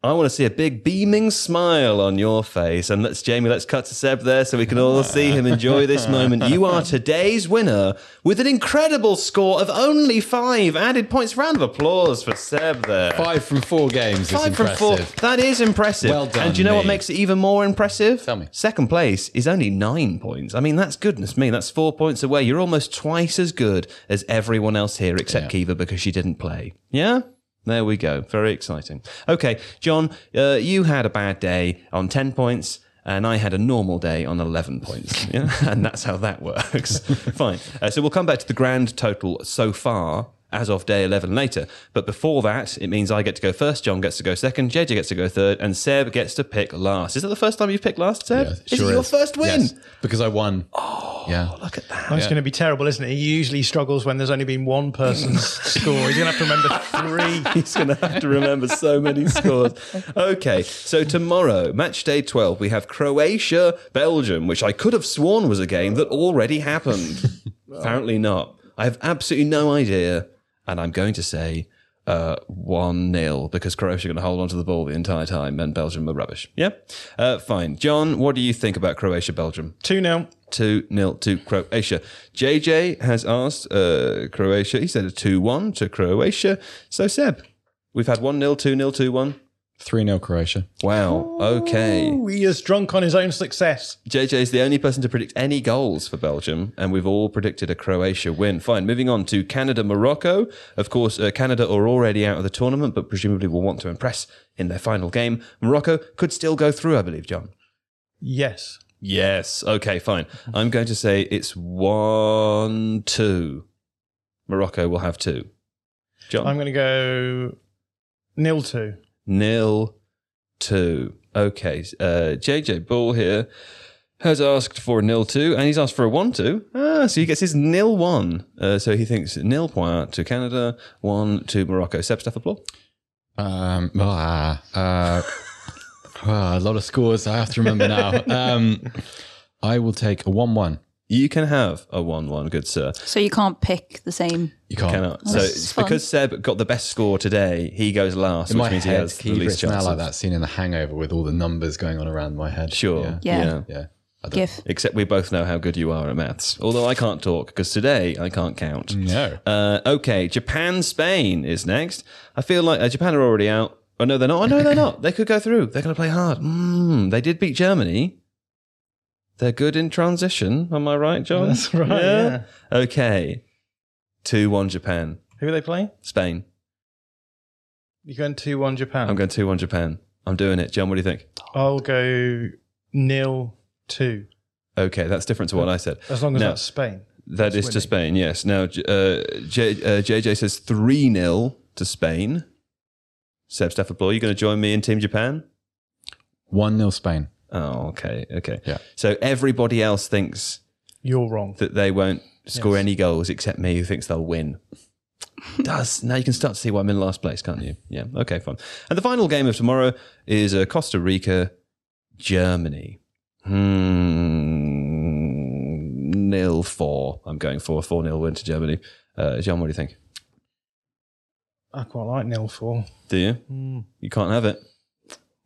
I want to see a big beaming smile on your face. And let's, Jamie, let's cut to Seb there so we can all see him enjoy this moment. You are today's winner with an incredible score of only five added points. Round of applause for Seb there. Five from four games is Five from four. That is impressive. Well done, And do you know what makes it even more impressive? Tell me. Second place is only nine points. I mean, that's goodness me. That's four points away. You're almost twice as good as everyone else here except Yeah. Caoimhe because she didn't play. Yeah? There we go. Very exciting. Okay, John, uh, you had a bad day on 10 points. And I had a normal day on 11 points. Yeah? and that's how that works. Fine. Uh, so we'll come back to the grand total so far as of day 11 later. But before that, it means I get to go first, John gets to go second, JJ gets to go third, and Seb gets to pick last. Is that the first time you've picked last, Seb? Yeah, is sure it your first win? Yes, because I won. Oh, yeah. Look at that. That's going to be terrible, isn't it? He usually struggles when there's only been one person's score. He's going to have to remember three. He's going to have to remember so many scores. Okay, so tomorrow, match day 12, we have Croatia, Belgium, which I could have sworn was a game that already happened. Apparently not. I have absolutely no idea. And I'm going to say uh, 1 0 because Croatia are going to hold on to the ball the entire time and Belgium are rubbish. Yeah? Uh, fine. John, what do you think about Croatia, Belgium? 2 0. 2 0 to Croatia. JJ has asked uh, Croatia, he said a 2 1 to Croatia. So, Seb, we've had 1 0, 2 0, 2 1. 3 0 Croatia. Wow. Okay. He is drunk on his own success. JJ is the only person to predict any goals for Belgium, and we've all predicted a Croatia win. Fine. Moving on to Canada, Morocco. Of course, uh, Canada are already out of the tournament, but presumably will want to impress in their final game. Morocco could still go through, I believe, John. Yes. Yes. Okay, fine. I'm going to say it's 1 2. Morocco will have two. John? I'm going to go nil 2. Nil two. Okay, uh, JJ Bull here has asked for nil two, and he's asked for a one two. Ah, so he gets his nil one. Uh, so he thinks nil point to Canada, one to Morocco. Seb applause. Um, ah, uh, ah, a lot of scores I have to remember now. Um, I will take a 1 1. You can have a one one, good sir. So you can't pick the same. You can't. Cannot. So it's fun. because Seb got the best score today, he goes last, In which my means he has the least it's now like that scene in The Hangover with all the numbers going on around my head. Sure. Yeah. Yeah. yeah. Give. Except we both know how good you are at maths. Although I can't talk because today I can't count. No. Uh, okay, Japan, Spain is next. I feel like uh, Japan are already out. Oh no, they're not. Oh no, they're not. They could go through. They're going to play hard. Mm, they did beat Germany. They're good in transition. Am I right, John? That's right, yeah. Okay. Two one Japan. Who are they playing? Spain. You're going 2 1 Japan. I'm going two one Japan. I'm doing it. John, what do you think? I'll go nil 2. Okay, that's different to what I said. As long as No. that's Spain. That is to winning. Spain, yes. Now, J- uh, J, uh, JJ says 3 0 to Spain. Seb Stafford you going to join me in Team Japan? 1 0 Spain. Oh, okay, okay. Yeah. So everybody else thinks You're wrong. that they won't score Yes. any goals except me, who thinks they'll win. Does now you can start to see why I'm in last place, can't you? Yeah. Okay, fine. And the final game of tomorrow is uh, Costa Rica, Germany. Hmm. Nil four. I'm going for a four nil win to Germany. Uh, John, what do you think? I quite like nil 4. Do you? Mm, You can't have it.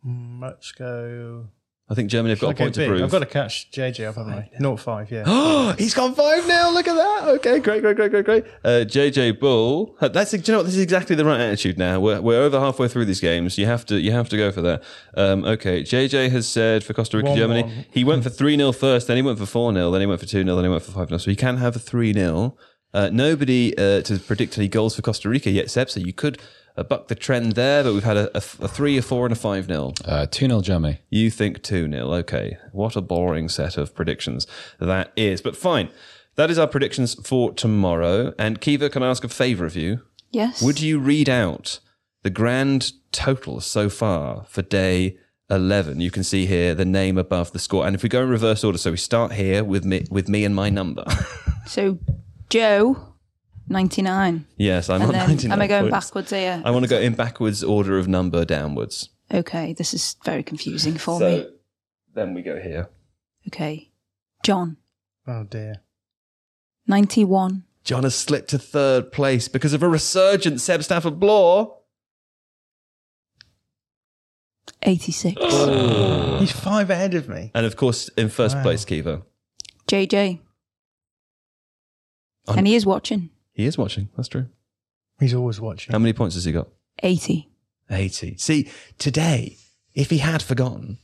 mm, let's go. I think Germany have got I'll a go point to big. prove. I've got to catch JJ up, haven't I? Not 5, yeah. Oh, he's gone 5 now. Look at that. Okay, great, great, great, great, great. Uh, JJ Bull. That's, do you know what? This is exactly the right attitude now. We're, we're over halfway through these games. You have to, you have to go for that. Um, okay. JJ has said for Costa Rica, One, Germany, one. he went for 3 0 first, then he went for 4 0, then he went for 2 0, then he went for 5 0. So he can have a 3 0. Uh, nobody uh, to predict any goals for Costa Rica yet, Seb. So you could uh, buck the trend there, but we've had a, a, a 3, a 4, and a five nil. Uh, two nil, Germany. You think two nil? Okay. What a boring set of predictions that is. But fine. That is our predictions for tomorrow. And Caoimhe, can I ask a favour of you? Yes. Would you read out the grand total so far for day 11? You can see here the name above the score. And if we go in reverse order, so we start here with me, with me and my number. So, Joe, 99. yes, I'm And on 99 am I going points. backwards here? I want to go in backwards order of number downwards. Okay, this is very confusing for so me. then we go here. Okay. John, Oh, dear. 91. John has slipped to third place because of a resurgent Seb Stafford Bloor. 86. He's 5 ahead of me. And of course, in first Wow. place, Caoimhe. JJ. I'm- And he is watching. He is watching. That's true. He's always watching. How many points has he got? 80. 80. See, today, if he had forgotten,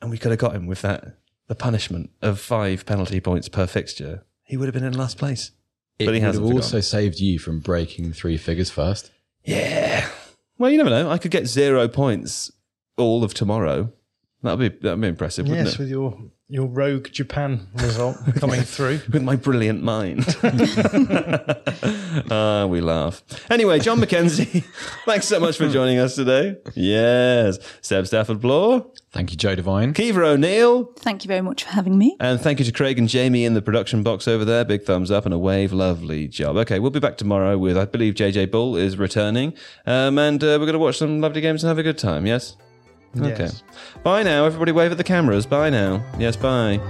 and we could have got him with that, the punishment of five penalty points per fixture, he would have been in last place. It But he would hasn't forgotten. also saved you from breaking three figures first. Yeah. Well, you never know. I could get zero points all of tomorrow. That'd be that'd be impressive, wouldn't yes, it? with your, your rogue Japan result coming through. with my brilliant mind. Ah, we laugh. Anyway, John McKenzie, thanks so much for joining us today. Yes. Seb Stafford Bloor, Thank you, Joe Devine. Caoimhe O'Neill, Thank you very much for having me. and thank you to Craig and Jamie in the production box over there. Big thumbs up and a wave. Lovely job. Okay, we'll be back tomorrow with, I believe, JJ Bull is returning. Um, and uh, we're going to watch some lovely games and have a good time. Yes? Okay. Bye now. Everybody wave at the cameras. Bye now. Yes, bye.